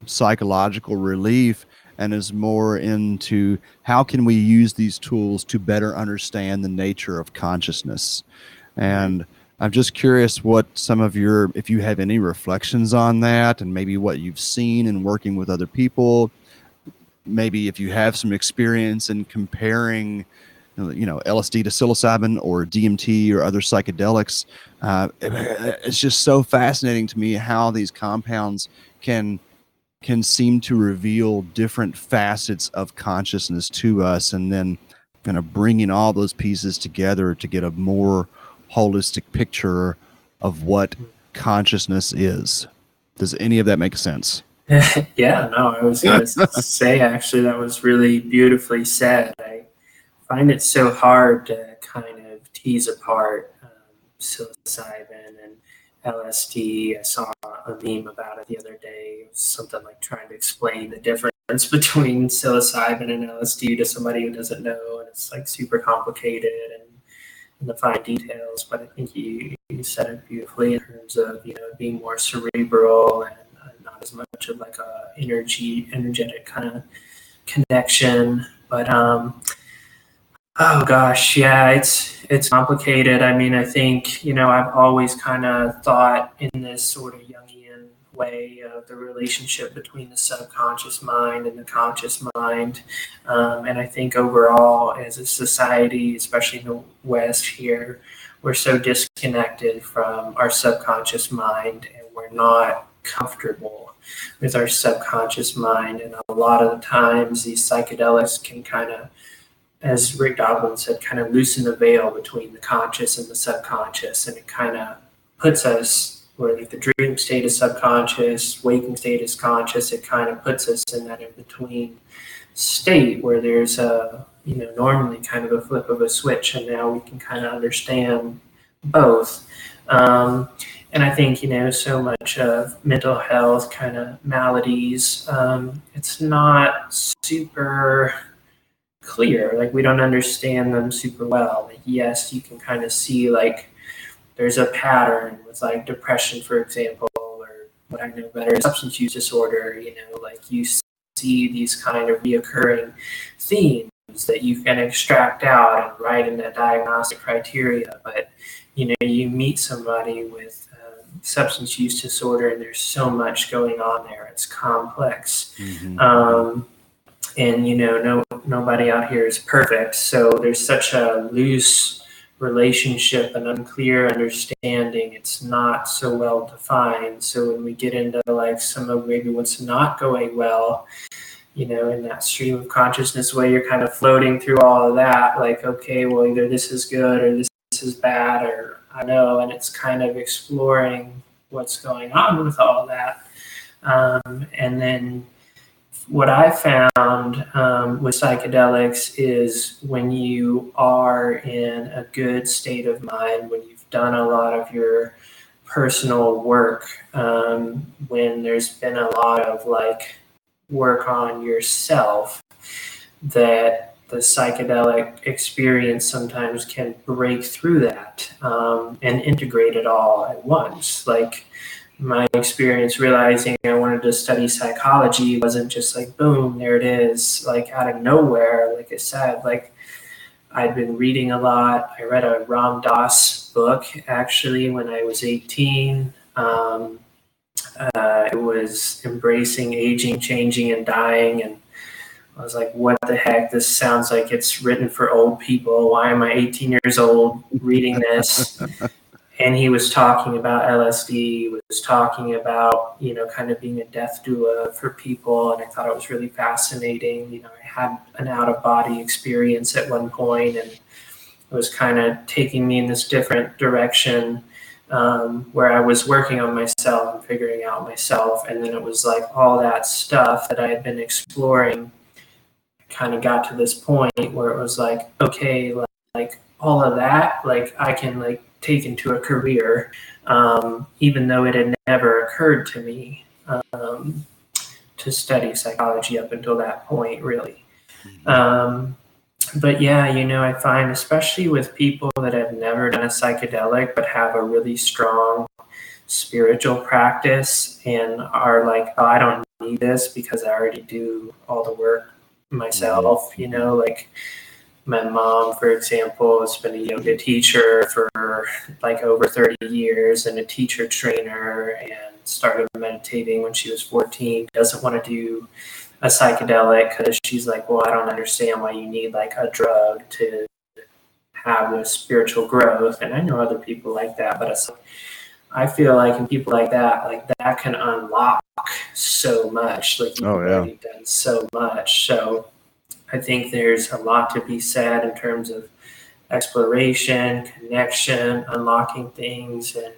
A: psychological relief and is more into how can we use these tools to better understand the nature of consciousness and I'm just curious what some of your, if you have any reflections on that, and maybe what you've seen in working with other people. Maybe if you have some experience in comparing, you know, LSD to psilocybin or DMT or other psychedelics. Uh, it's just so fascinating to me how these compounds can can seem to reveal different facets of consciousness to us, and then kind of bringing all those pieces together to get a more holistic picture of what consciousness is. Does any of that make sense? (laughs)
B: yeah, no, I was going (laughs) to say actually that was really beautifully said. I find it so hard to kind of tease apart um, psilocybin and LSD. I saw a meme about it the other day. Something like trying to explain the difference (laughs) between psilocybin and LSD to somebody who doesn't know, and it's like super complicated and in the fine details, but I think you, you said it beautifully in terms of you know being more cerebral and not as much of like a energy energetic kind of connection. But um, oh gosh, yeah, it's it's complicated. I mean, I think you know I've always kind of thought in this sort of Jungian way of the relationship between the subconscious mind and the conscious mind. Um, and I think overall, as a society, especially in the West here, we're so disconnected from our subconscious mind and we're not comfortable with our subconscious mind. And a lot of the times, these psychedelics can kind of as Rick Doblin said, kind of loosen the veil between the conscious and the subconscious, and it kind of puts us where the dream state is subconscious, waking state is conscious. It kind of puts us in that in between state where there's a you know normally kind of a flip of a switch, and now we can kind of understand both. Um, and I think you know so much of mental health kind of maladies. Um, it's not super clear. Like we don't understand them super well. Like yes, you can kind of see like there's a pattern with like depression, for example, or what I know better, substance use disorder. You know, like you see these kind of reoccurring themes that you can extract out and write in the diagnostic criteria. But you know, you meet somebody with um, substance use disorder, and there's so much going on there. It's complex.
A: Mhm.
B: Um, and you know, no nobody out here is perfect. So there's such a loose relationship and unclear understanding. It's not so well defined. So when we get into like some of maybe what's not going well, you know, in that stream of consciousness way, you're kind of floating through all of that. Like, okay, well, either this is good or this, this is bad, or I know, and it's kind of exploring what's going on with all that. Um, and then what I found um, with psychedelics is when you are in a good state of mind, when you've done a lot of your personal work, um, when there's been a lot of like work on yourself, that the psychedelic experience sometimes can break through that um, and integrate it all at once. Like, my experience realizing I wanted to study psychology wasn't just like boom, there it is, like out of nowhere. Like I said, like I'd been reading a lot. I read a Ram Dass book actually when I was 18. Um, uh, it was embracing aging, changing, and dying, and I was like, "What the heck? This sounds like it's written for old people. Why am I 18 years old reading this?" (laughs) and he was talking about LSD, was talking about, you know, kind of being a death doula for people. And I thought it was really fascinating. You know, I had an out of body experience at one point and it was kind of taking me in this different direction um, where I was working on myself and figuring out myself. And then it was like all that stuff that I had been exploring kind of got to this point where it was like, okay, like, like all of that, like I can like take to a career, um, even though it had never occurred to me um, to study psychology up until that point, really. Um, but yeah, you know, I find especially with people that have never done a psychedelic but have a really strong spiritual practice and are like, oh, I don't need this because I already do all the work myself, you know, like my mom, for example, has been a yoga teacher for like over 30 years and a teacher trainer and started meditating when she was 14. Doesn't want to do a psychedelic because she's like, well, I don't understand why you need like a drug to have this spiritual growth. And I know other people like that, but it's, I feel like in people like that, like that can unlock so much. Like you've
A: Oh, yeah.
B: already done so much. So I think there's a lot to be said in terms of exploration, connection, unlocking things, and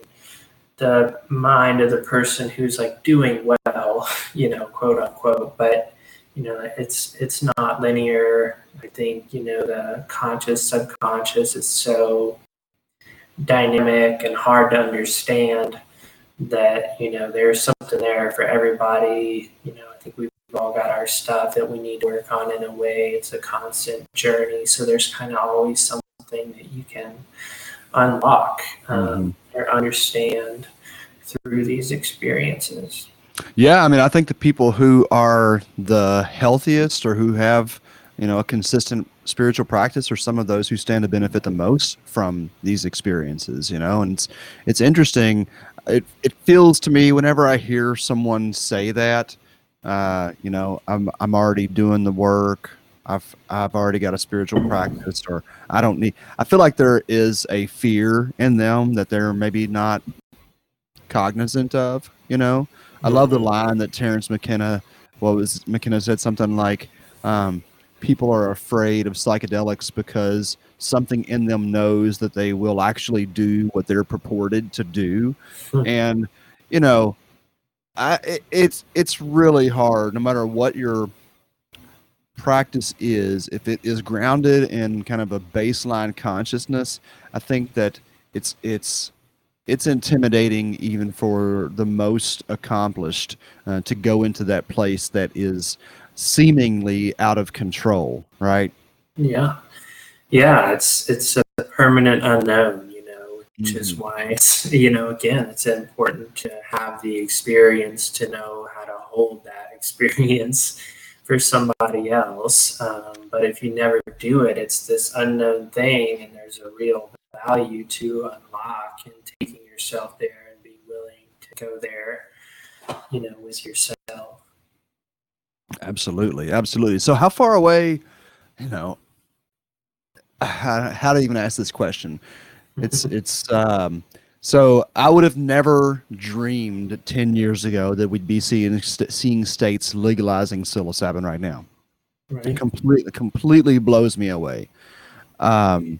B: the mind of the person who's like doing well, (laughs) you know, quote unquote. But you know, it's it's not linear. I think you know the conscious, subconscious is so dynamic and hard to understand that you know there's something there for everybody. You know, I think we've all got our stuff that we need to work on in a way. It's a constant journey, so there's kind of always something that you can unlock um, or understand through these experiences.
A: Yeah, I mean, I think the people who are the healthiest or who have, you know, a consistent spiritual practice are some of those who stand to benefit the most from these experiences, you know, and it's it's interesting. It it feels to me whenever I hear someone say that, uh, you know, I'm I'm already doing the work. I've I've already got a spiritual practice, or I don't need. I feel like there is a fear in them that they're maybe not cognizant of. You know, I love the line that Terence McKenna, what was McKenna said something like, um, "People are afraid of psychedelics because something in them knows that they will actually do what they're purported to do,"
B: Hmm.
A: and you know, It, it's it's really hard, no matter what your practice is, if it is grounded in kind of a baseline consciousness, I think that it's it's it's intimidating even for the most accomplished uh, to go into that place that is seemingly out of control, right?
B: Yeah, yeah, it's it's a permanent unknown, which is why it's you know again it's important to have the experience to know how to hold that experience (laughs) for somebody else. Um, but if you never do it, it's this unknown thing, and there's a real value to unlock and taking yourself there and be willing to go there, you know, with yourself.
A: Absolutely, absolutely. So, how far away, you know, how, how to even ask this question? It's it's um. So I would have never dreamed ten years ago that we'd be seeing st- seeing states legalizing psilocybin right now. It completely completely blows me away. Um.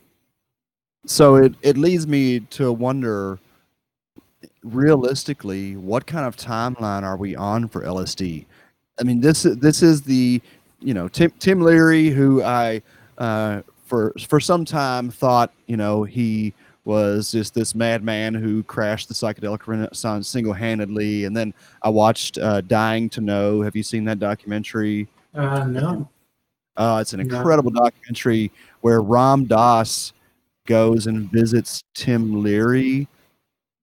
A: So it it leads me to wonder realistically what kind of timeline are we on for LSD? I mean, this this is the you know Tim Tim Leary, who I uh, for for some time thought you know he was just this madman who crashed the psychedelic renaissance single handedly, and then I watched uh, Dying to Know. Have you seen that documentary?
B: Uh, no.
A: Uh, it's an
B: No.
A: incredible documentary where Ram Dass goes and visits Tim Leary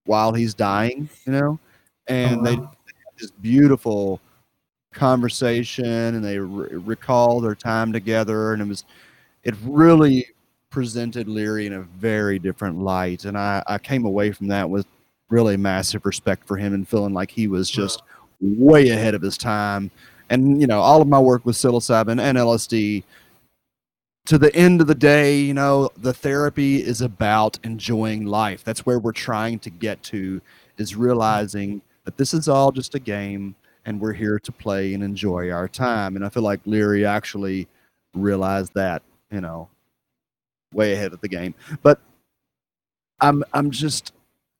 A: while he's dying, you know, and they
B: wow.
A: have this beautiful conversation and they re- recall their time together and it was it really presented leary in a very different light and i i came away from that with really massive respect for him and feeling like he was just way ahead of his time. And you know all of my work with psilocybin and lsd to the end of the day you know the therapy is about enjoying life. That's where we're trying to get to is realizing that this is all just a game and we're here to play and enjoy our time. And I feel like Leary actually realized that, you know, way ahead of the game. But I'm I'm just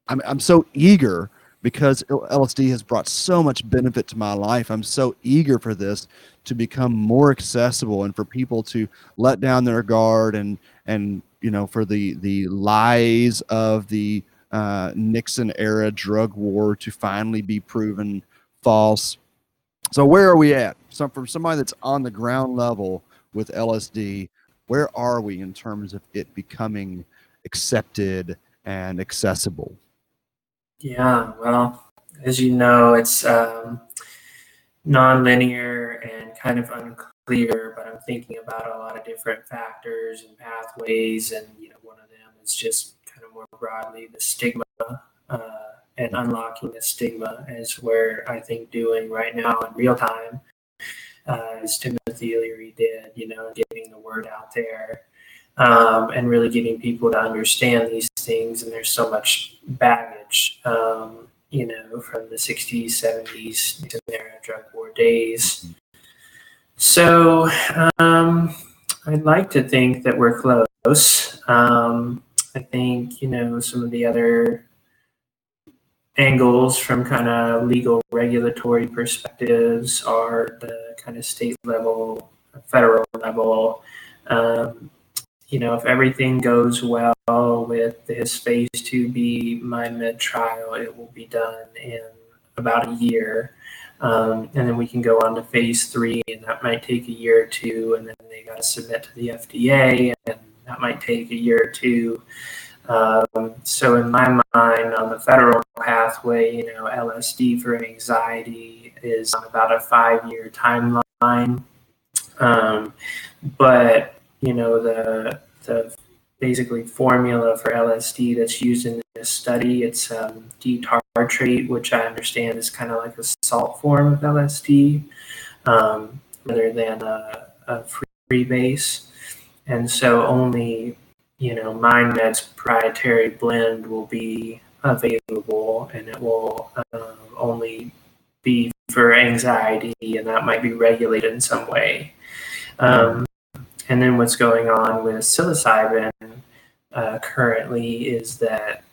A: I'm I'm so eager because LSD has brought so much benefit to my life. I'm so eager for this to become more accessible and for people to let down their guard and and you know for the the lies of the uh, Nixon era drug war to finally be proven false. So where are we at? So from somebody that's on the ground level with LSD, where are we in terms of it becoming accepted and accessible?
B: Yeah, well, as you know, it's um, non-linear and kind of unclear, but I'm thinking about a lot of different factors and pathways, and you know, one of them is just kind of more broadly the stigma uh, and unlocking the stigma is where I think doing right now in real time, uh, as Timothy Leary did, you know, getting the word out there um, and really getting people to understand these things. And there's so much baggage, um, you know, from the 60s, 70s, Nixon era drug war days. So um, I'd like to think that we're close. Um, I think, you know, some of the other angles from kind of legal regulatory perspectives are the kind of state level, federal level. Um, you know, if everything goes well with this phase 2B MindMed trial, it will be done in about a year. Um, and then we can go on to phase three, and that might take a year or two. And then they got to submit to the FDA, and that might take a year or two. Um, so, in my mind, on the federal pathway, you know, LSD for anxiety is on about a five year timeline. Um, but you know the the basically formula for LSD that's used in this study it's um, D-tartrate, which I understand is kind of like a salt form of LSD, um, rather than a, a free base, and so only you know MindMed's proprietary blend will be available, and it will um, only be for anxiety, and that might be regulated in some way. Um, and then what's going on with psilocybin uh, currently is that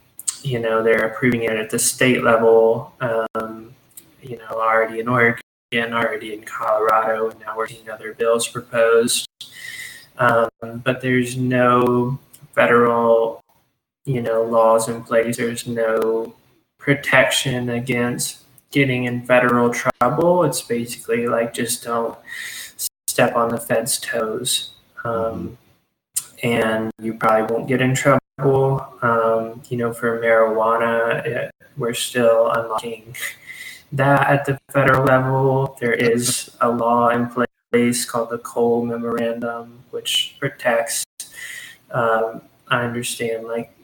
B: you know they're approving it at the state level. Um, you know, already in Oregon, already in Colorado, and now we're seeing other bills proposed. Um, but there's no federal, you know, laws in place. There's no protection against getting in federal trouble. It's basically like just don't step on the Fed's toes. Um, and you probably won't get in trouble. Um, you know, for marijuana, it, we're still unlocking that at the federal level. There is a law in place called the Cole Memorandum, which protects, um, I understand, like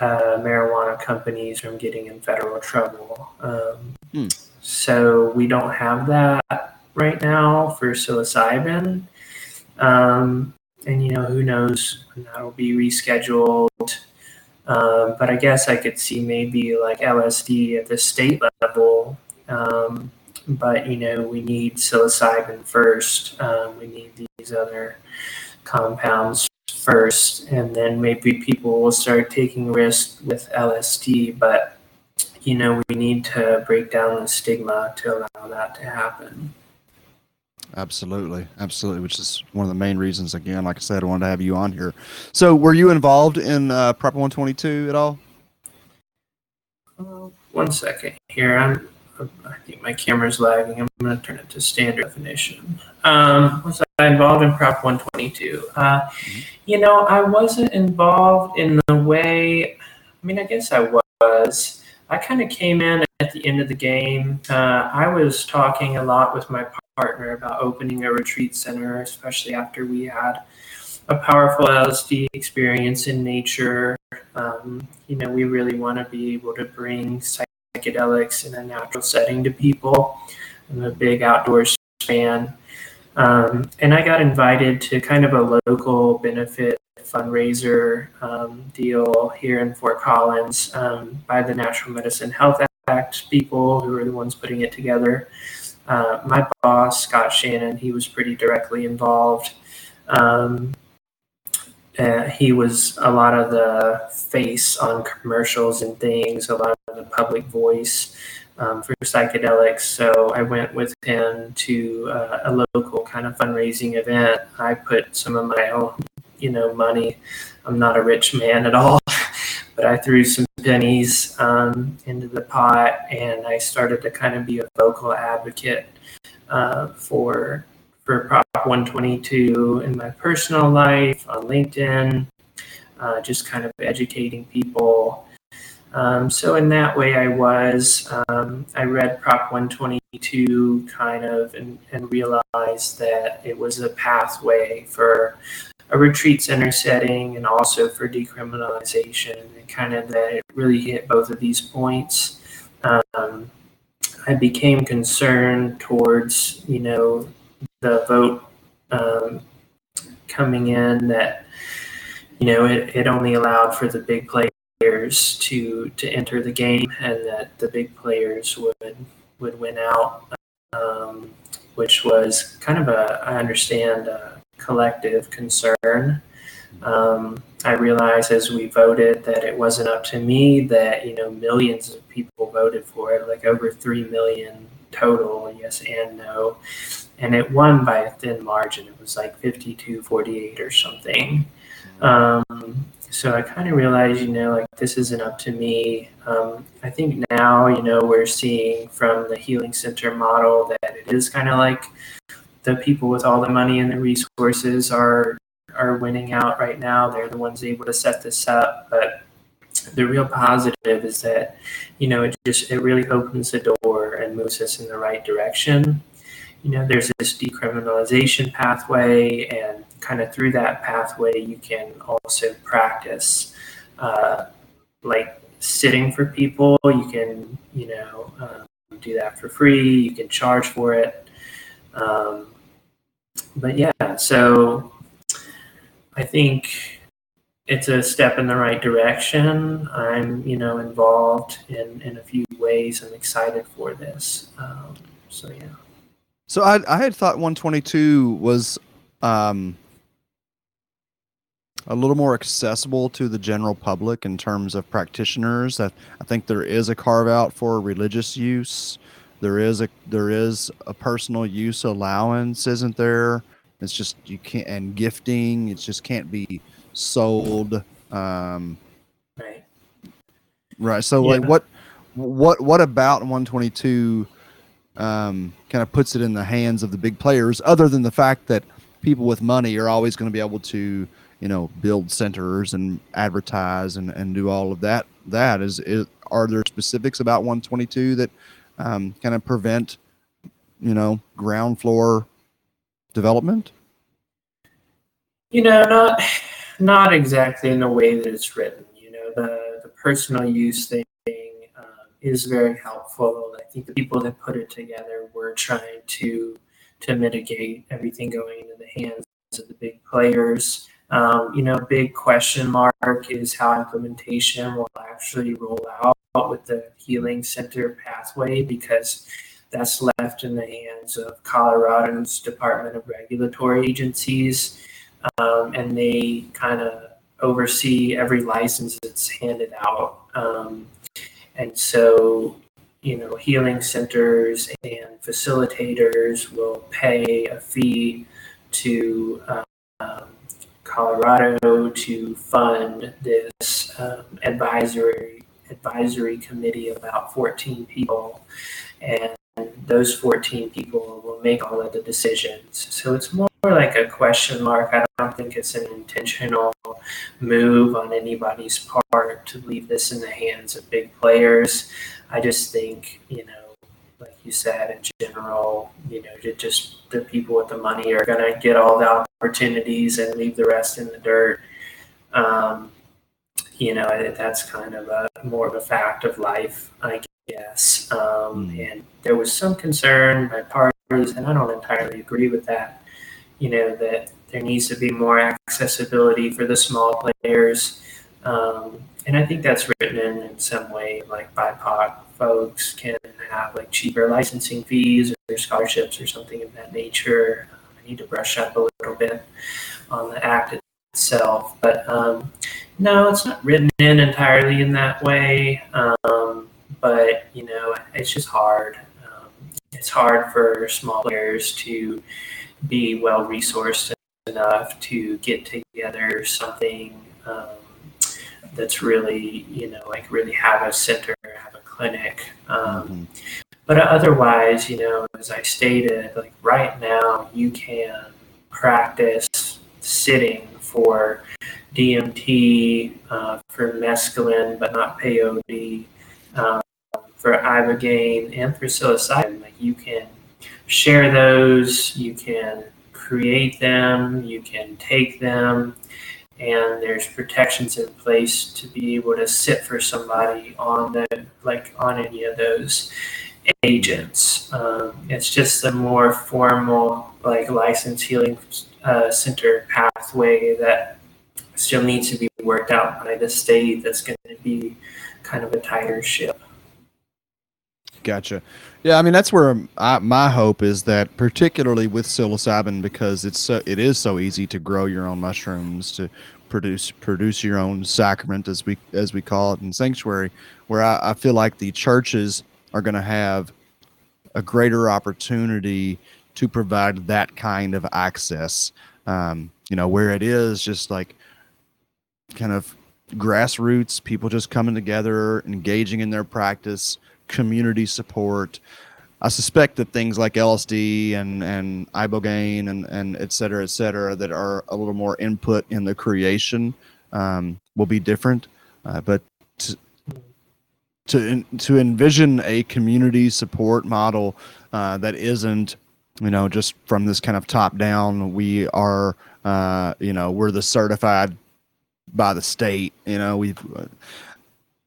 B: uh, marijuana companies from getting in federal trouble. Um,
A: Hmm.
B: So we don't have that right now for psilocybin. Um, and you know, who knows when that'll be rescheduled. Um, but I guess I could see maybe like LSD at the state level. Um, but you know, we need psilocybin first. Um, we need these other compounds first, and then maybe people will start taking risks with LSD. But you know, we need to break down the stigma to allow that to happen.
A: Absolutely, absolutely. Which is one of the main reasons. Again, like I said, I wanted to have you on here. So, were you involved in uh, Prop 122 at all?
B: Uh, One second here. I'm. I think my camera's lagging. I'm going to turn it to standard definition. Um, was I involved in Prop 122? Uh, You know, I wasn't involved in the way. I mean, I guess I was. I kind of came in at the end of the game. Uh, I was talking a lot with my partner about opening a retreat center, especially after we had a powerful LSD experience in nature. Um, you know, we really want to be able to bring psychedelics in a natural setting to people. I'm a big outdoors fan. Um, and I got invited to kind of a local benefit fundraiser um, deal here in Fort Collins um, by the Natural Medicine Health Act people who were the ones putting it together. Uh, my boss, Scott Shannon, he was pretty directly involved. Um, uh, he was a lot of the face on commercials and things, a lot of the public voice um, for psychedelics. So I went with him to uh, a local kind of fundraising event. I put some of my own, you know, money. I'm not a rich man at all, (laughs) but I threw some pennies um, into the pot, and I started to kind of be a vocal advocate uh, for for Prop 122 in my personal life on LinkedIn, uh, just kind of educating people. Um, so in that way, I was. Um, I read Prop 122 kind of and, and realized that it was a pathway for a retreat center setting and also for decriminalization. And kind of that it really hit both of these points. Um, I became concerned towards, you know, the vote um, coming in that you know it, it only allowed for the big players to to enter the game and that the big players would would win out um, which was kind of a i understand a collective concern. Um, i realized as we voted that it wasn't up to me that you know millions of people voted for it like over 3 million total yes and no and it won by a thin margin. It was like 52 48 or something. Um, so I kind of realized, you know, like this isn't up to me. Um, I think now, you know, we're seeing from the healing center model that it is kind of like the people with all the money and the resources are are winning out right now. They're the ones able to set this up, but the real positive is that you know it just it really opens the door and moves us in the right direction you know, there's this decriminalization pathway, and kind of through that pathway, you can also practice uh, like sitting for people. You can, you know, um, do that for free. You can charge for it. Um, but yeah, so I think it's a step in the right direction. I'm, you know, involved in, in a few ways. I'm excited for this. Um, so yeah.
A: So I I had thought 122 was um a little more accessible to the general public in terms of practitioners. That I think there is a carve out for religious use. There is a there is a personal use allowance, isn't there? It's just you can't and gifting. It just can't be sold. Um,
B: Right.
A: right. So like what what what about 122 um, kind of puts it in the hands of the big players, other than the fact that people with money are always going to be able to, you know, build centers and advertise and, and do all of that. That is, is are there specifics about 122 that um, kind of prevent, you know, ground floor development?
B: You know, not not exactly in the way that it's written. You know, the the personal use thing is very helpful. I think the people that put it together were trying to to mitigate everything going into the hands of the big players. Um, you know, big question mark is how implementation will actually roll out with the healing center pathway because that's left in the hands of Colorado's Department of Regulatory Agencies, um, and they kind of oversee every license that's handed out. Um, and so, you know, healing centers and facilitators will pay a fee to um, Colorado to fund this um, advisory advisory committee about 14 people, and those 14 people will make all of the decisions. So it's more like a question mark. I don't think it's an intentional move on anybody's part to leave this in the hands of big players. I just think, you know, like you said, in general, you know, just the people with the money are going to get all the opportunities and leave the rest in the dirt. Um, you know, that's kind of a more of a fact of life, I guess. Um, mm. And there was some concern by parties, and I don't entirely agree with that. You know, that there needs to be more accessibility for the small players. Um, and I think that's written in in some way, like BIPOC folks can have like cheaper licensing fees or scholarships or something of that nature. I need to brush up a little bit on the act itself, but um, no, it's not written in entirely in that way. Um, but you know, it's just hard. Um, it's hard for small players to be well resourced enough to get together something um, that's really, you know, like really have a center, have a clinic. Um, mm-hmm. But otherwise, you know, as I stated, like right now, you can practice sitting for DMT, uh, for mescaline, but not peyote, um, for ibogaine, and for psilocybin. Like you can share those, you can create them, you can take them, and there's protections in place to be able to sit for somebody on the like on any of those agents. Um, it's just a more formal like license healing uh, center pathway that still needs to be worked out by the state. That's going to be kind of a tighter ship.
A: Gotcha. Yeah, I mean that's where I, my hope is that, particularly with psilocybin, because it's so, it is so easy to grow your own mushrooms to produce produce your own sacrament, as we as we call it in sanctuary, where I, I feel like the churches are going to have a greater opportunity to provide that kind of access. Um, you know, where it is just like kind of grassroots people just coming together, engaging in their practice community support. I suspect that things like LSD and and ibogaine and and et cetera, et cetera, that are a little more input in the creation um, will be different. Uh, but to, to to envision a community support model uh, that isn't, you know, just from this kind of top down. We are, uh, you know, we're the certified by the state. You know, we've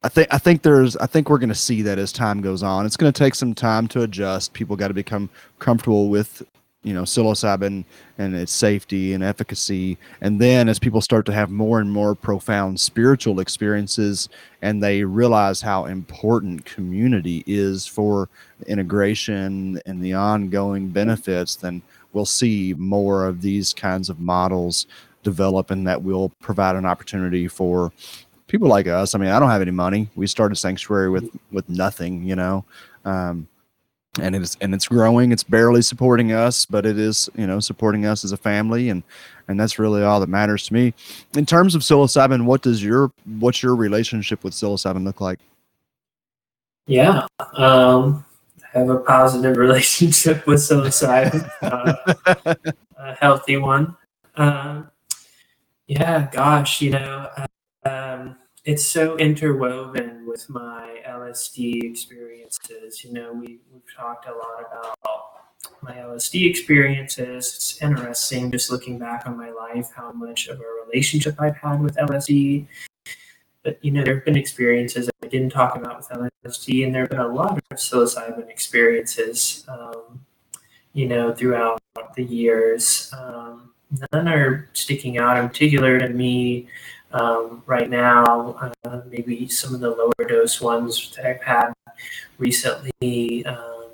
A: I think I think there's I think we're going to see that as time goes on. It's going to take some time to adjust. People got to become comfortable with you know psilocybin and its safety and efficacy and then as people start to have more and more profound spiritual experiences and they realize how important community is for integration and the ongoing benefits then we'll see more of these kinds of models develop and that will provide an opportunity for people like us. I mean, I don't have any money. We started Sanctuary with with nothing, you know, um, and it's and it's growing. It's barely supporting us, but it is you know supporting us as a family, and and that's really all that matters to me. In terms of psilocybin, what does your what's your relationship with psilocybin look like?
B: Yeah, um, I have a positive (laughs) relationship with psilocybin, uh, (laughs) a healthy one. Uh, yeah, gosh, you know, um, it's so interwoven with my LSD experiences. You know, we, we've talked a lot about my LSD experiences. It's interesting just looking back on my life, how much of a relationship I've had with LSD. but you know, there have been experiences that I didn't talk about with LSD, and there have been a lot of psilocybin experiences, um, you know, throughout the years. Um, none are sticking out in particular to me um, right now. Uh, maybe some of the lower dose ones that I've had recently. Um,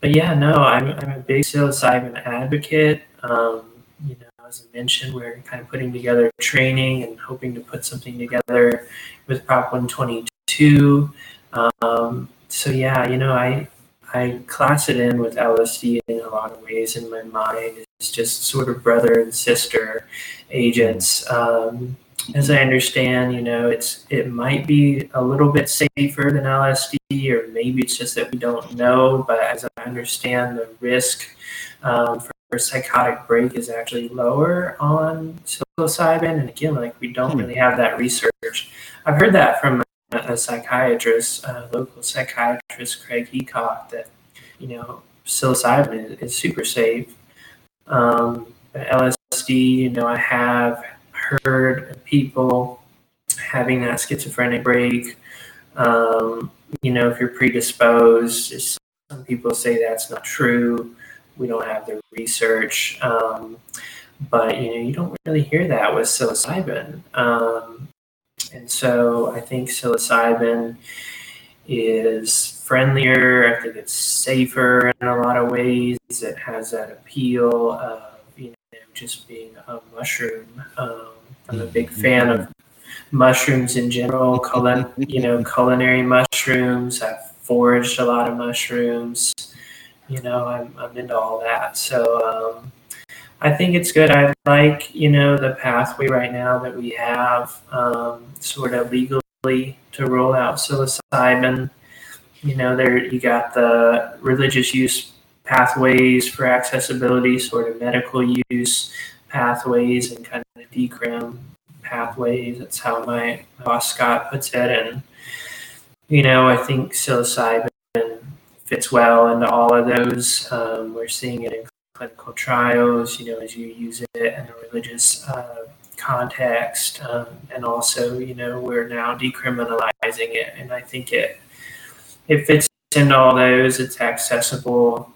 B: but yeah, no, I'm, I'm a big psilocybin advocate. Um, you know, as I mentioned, we're kind of putting together training and hoping to put something together with Prop 122. Um, so yeah, you know, I I class it in with LSD in a lot of ways in my mind. It's just sort of brother and sister agents. Um, as I understand, you know, it's it might be a little bit safer than LSD, or maybe it's just that we don't know. But as I understand, the risk um, for or psychotic break is actually lower on psilocybin. And again, like we don't hmm. really have that research. I've heard that from a, psychiatrist, a local psychiatrist, Craig Heacock, that, you know, psilocybin is, is super safe. Um, LSD, you know, I have heard people having that schizophrenic break. Um, you know, if you're predisposed, some people say that's not true we don't have the research. Um, but you know, you don't really hear that with psilocybin. Um, and so I think psilocybin is friendlier. I think it's safer in a lot of ways. It has that appeal of you know just being a mushroom. Um, I'm a big fan of mushrooms in general. Cul- you know, culinary mushrooms. I've foraged a lot of mushrooms you know, I'm, I'm into all that. So um, I think it's good. I like, you know, the pathway right now that we have um, sort of legally to roll out psilocybin. You know, there you got the religious use pathways for accessibility, sort of medical use pathways, and kind of decrim pathways. That's how my boss Scott puts it. And, you know, I think psilocybin fits well into all of those. Um, we're seeing it in clinical trials, you know, as you use it in a religious uh, context. Um, and also, you know, we're now decriminalizing it. And I think it, it fits into all those. It's accessible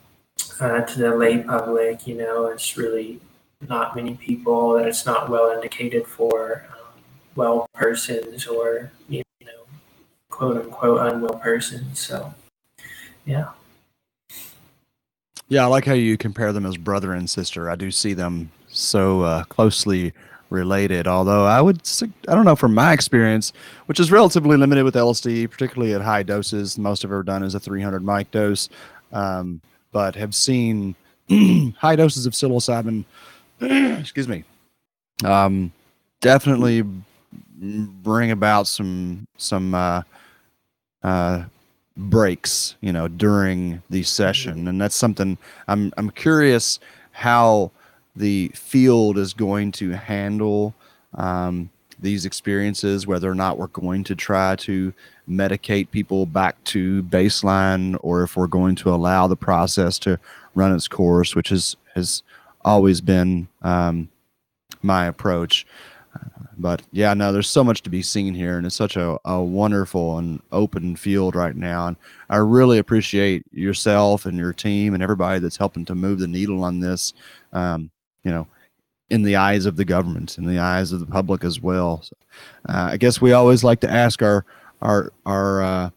B: uh, to the lay public, you know, it's really not many people that it's not well indicated for um, well persons or, you know, quote unquote unwell persons. So, yeah.
A: Yeah, I like how you compare them as brother and sister. I do see them so uh, closely related. Although I would, I don't know, from my experience, which is relatively limited with LSD, particularly at high doses. Most I've ever done is a 300 mic dose, um, but have seen (clears throat) high doses of psilocybin. (clears throat) excuse me. Um, definitely bring about some some uh, uh, breaks, you know, during the session, mm-hmm. and that's something I'm I'm curious how the field is going to handle um, these experiences, whether or not we're going to try to medicate people back to baseline, or if we're going to allow the process to run its course, which is has always been um, my approach but yeah, no, there's so much to be seen here, and it's such a, a wonderful and open field right now. And I really appreciate yourself and your team and everybody that's helping to move the needle on this. Um, you know, in the eyes of the government, in the eyes of the public as well. So, uh, I guess we always like to ask our our our uh,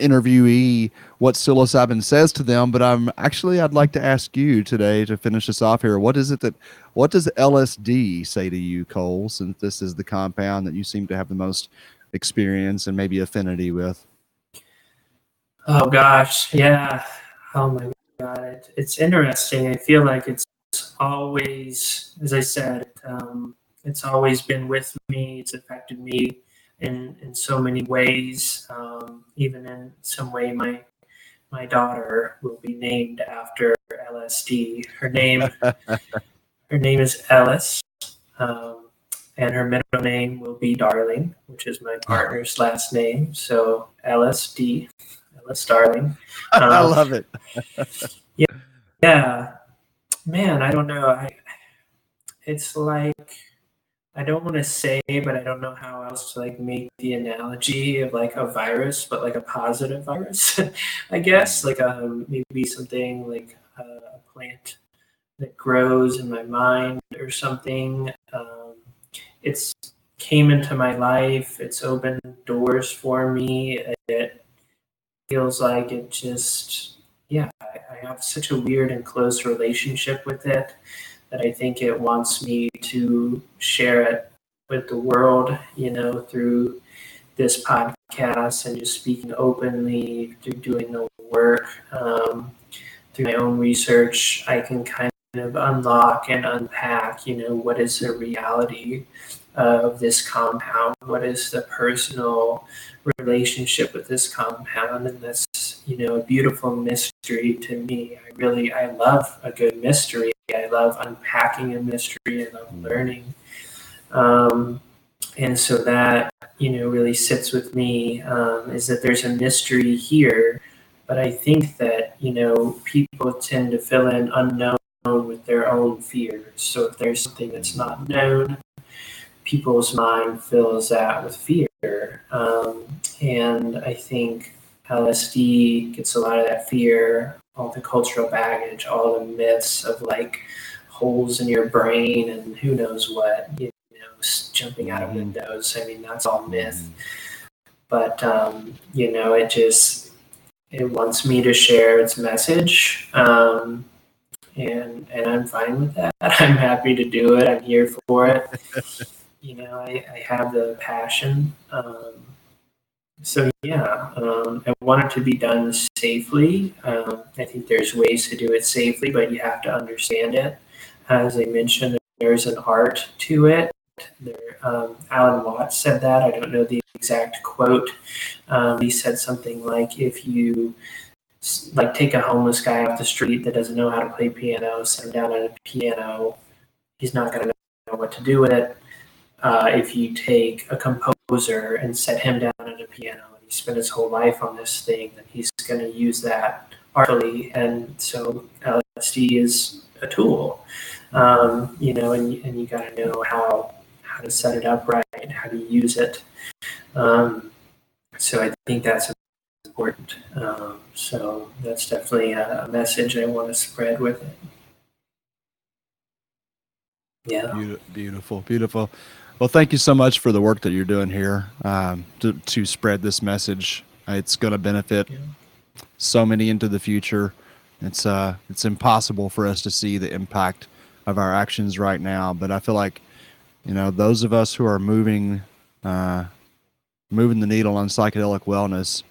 A: interviewee what psilocybin says to them, but I'm actually I'd like to ask you today to finish us off here. What is it that what does LSD say to you, Cole, since this is the compound that you seem to have the most experience and maybe affinity with?
B: Oh gosh, yeah. Oh my god, it, it's interesting. I feel like it's always, as I said, um, it's always been with me. It's affected me in in so many ways. Um, even in some way, my my daughter will be named after LSD. Her name (laughs) her name is Alice, um, and her middle name will be Darling, which is my partner's last name. So LSD, Alice Darling. (laughs)
A: Um, I love it.
B: yeah, (laughs) yeah, man. I don't know. I it's like I don't want to say, but I don't know how else to like make the analogy of like a virus, but like a positive virus, (laughs) I guess, like um maybe something like a plant that grows in my mind or something. Um, it's came into my life. It's opened doors for me. It feels like it just, yeah, I, I have such a weird and close relationship with it that I think it wants me to share it with the world, you know, through this podcast and just speaking openly, through doing the work, um, through my own research, I can kind of unlock and unpack, you know, what is the reality of this compound? What is the personal relationship with this compound? And that's, you know, a beautiful mystery to me. I really, I love a good mystery. I love unpacking a mystery. I love mm. learning. Um, and so that, you know, really sits with me um, is that there's a mystery here. But I think that, you know, people tend to fill in unknown with their own fears. So if there's something that's not known, people's mind fills that with fear. Um, and I think LSD gets a lot of that fear, all the cultural baggage, all the myths of like holes in your brain and who knows what, you know, jumping out of mm-hmm. windows. I mean, that's all myth. Mm-hmm. But, um, you know, it just, it wants me to share its message. Um, and, and I'm fine with that. (laughs) I'm happy to do it. I'm here for it. (laughs) you know, I, I have the passion. Um, so yeah, um, I want it to be done safely. Um, I think there's ways to do it safely, but you have to understand it. As I mentioned, there's an art to it. There, um, Alan Watts said that. I don't know the exact quote. Um, he said something like, "If you like take a homeless guy off the street that doesn't know how to play piano, sit him down at a piano, he's not going to know what to do with it." uh, if you take a composer and set him down at a piano and he spent his whole life on this thing, then he's going to use that artfully. And so LSD is a tool, um, you know, and, and you got to know how how to set it up right, how to use it. Um, so I think that's important. Um, so that's definitely a message I want to spread with it.
A: Yeah. Beautiful, beautiful. Well, thank you so much for the work that you're doing here um, to, to spread this message. It's going to benefit so many into the future. It's uh, it's impossible for us to see the impact of our actions right now, but I feel like, you know, those of us who are moving, uh, moving the needle on psychedelic wellness,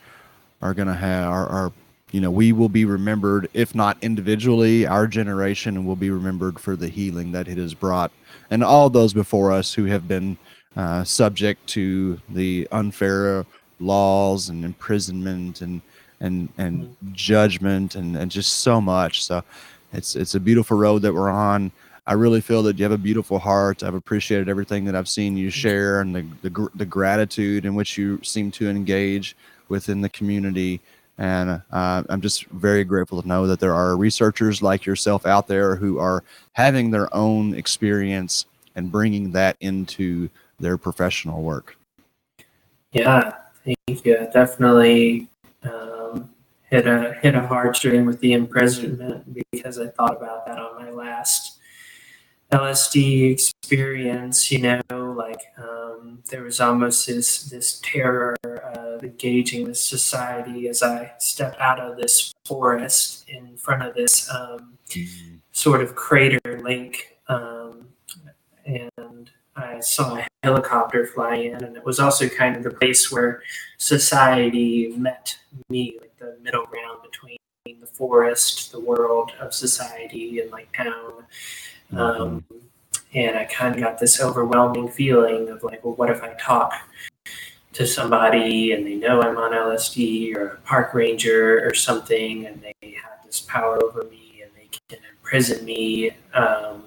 A: are going to have are, are you know we will be remembered if not individually our generation will be remembered for the healing that it has brought and all those before us who have been uh, subject to the unfair laws and imprisonment and and and mm-hmm. judgment and, and just so much. So it's it's a beautiful road that we're on. I really feel that you have a beautiful heart. I've appreciated everything that i've seen you share and the the, the gratitude in which you seem to engage within the community and uh, I'm just very grateful to know that there are researchers like yourself out there who are having their own experience and bringing that into their professional work.
B: Yeah, thank you. Definitely um, hit a hit a heartstring with the imprisonment because I thought about that on my last LSD experience, you know, like um, there was almost this this terror of engaging with society as I stepped out of this forest in front of this um, mm-hmm. sort of crater lake, um, and I saw a helicopter fly in, and it was also kind of the place where society met me, like the middle ground between the forest, the world of society, and like town um, and I kind of got this overwhelming feeling of like, well, what if I talk to somebody and they know I'm on LSD or a park ranger or something, and they have this power over me and they can imprison me. Um,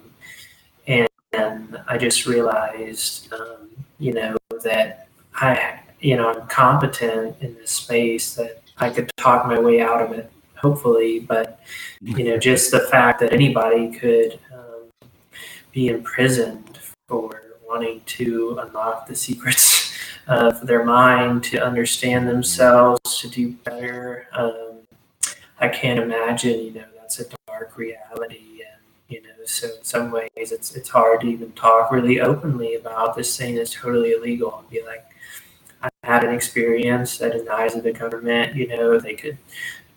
B: and, and, I just realized, um, you know, that I, you know, I'm competent in this space that I could talk my way out of it, hopefully. But, you know, just the fact that anybody could be imprisoned for wanting to unlock the secrets (laughs) of their mind, to understand themselves, to do better. Um, I can't imagine, you know, that's a dark reality. And, you know, so in some ways it's, it's hard to even talk really openly about this thing that's totally illegal and be like, I had an experience that in the eyes of the government, you know, they could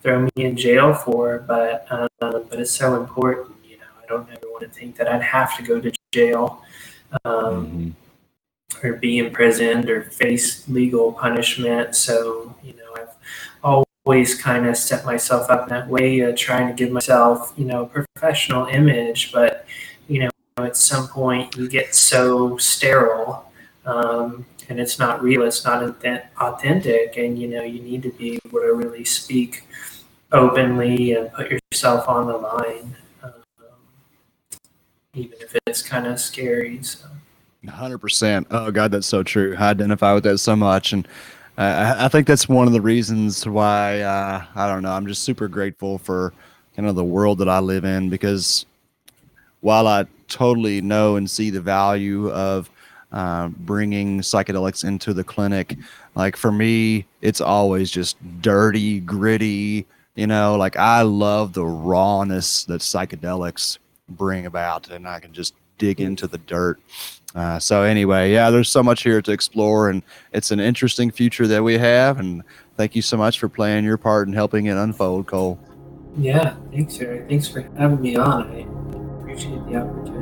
B: throw me in jail for, but um, but it's so important. You know, I don't ever to think that I'd have to go to jail um, mm-hmm. or be imprisoned or face legal punishment. So you know, I've always kind of set myself up in that way, uh, trying to give myself you know a professional image, but you know, at some point you get so sterile. Um, and it's not real it's not authentic and you know you need to be able to really speak openly and put yourself on the line, even if it's kind of scary. So.
A: 100%. Oh, God, that's so true. I identify with that so much. And uh, I think that's one of the reasons why, uh, I don't know, I'm just super grateful for kind of the world that I live in because while I totally know and see the value of uh, bringing psychedelics into the clinic, like for me, it's always just dirty, gritty, you know, like I love the rawness that psychedelics bring about, and I can just dig into the dirt. Uh, so anyway, yeah, there's so much here to explore, and it's an interesting future that we have. And thank you so much for playing your part in helping it unfold, Cole.
B: Yeah, thanks, Eric. Thanks for having me on. I appreciate the opportunity.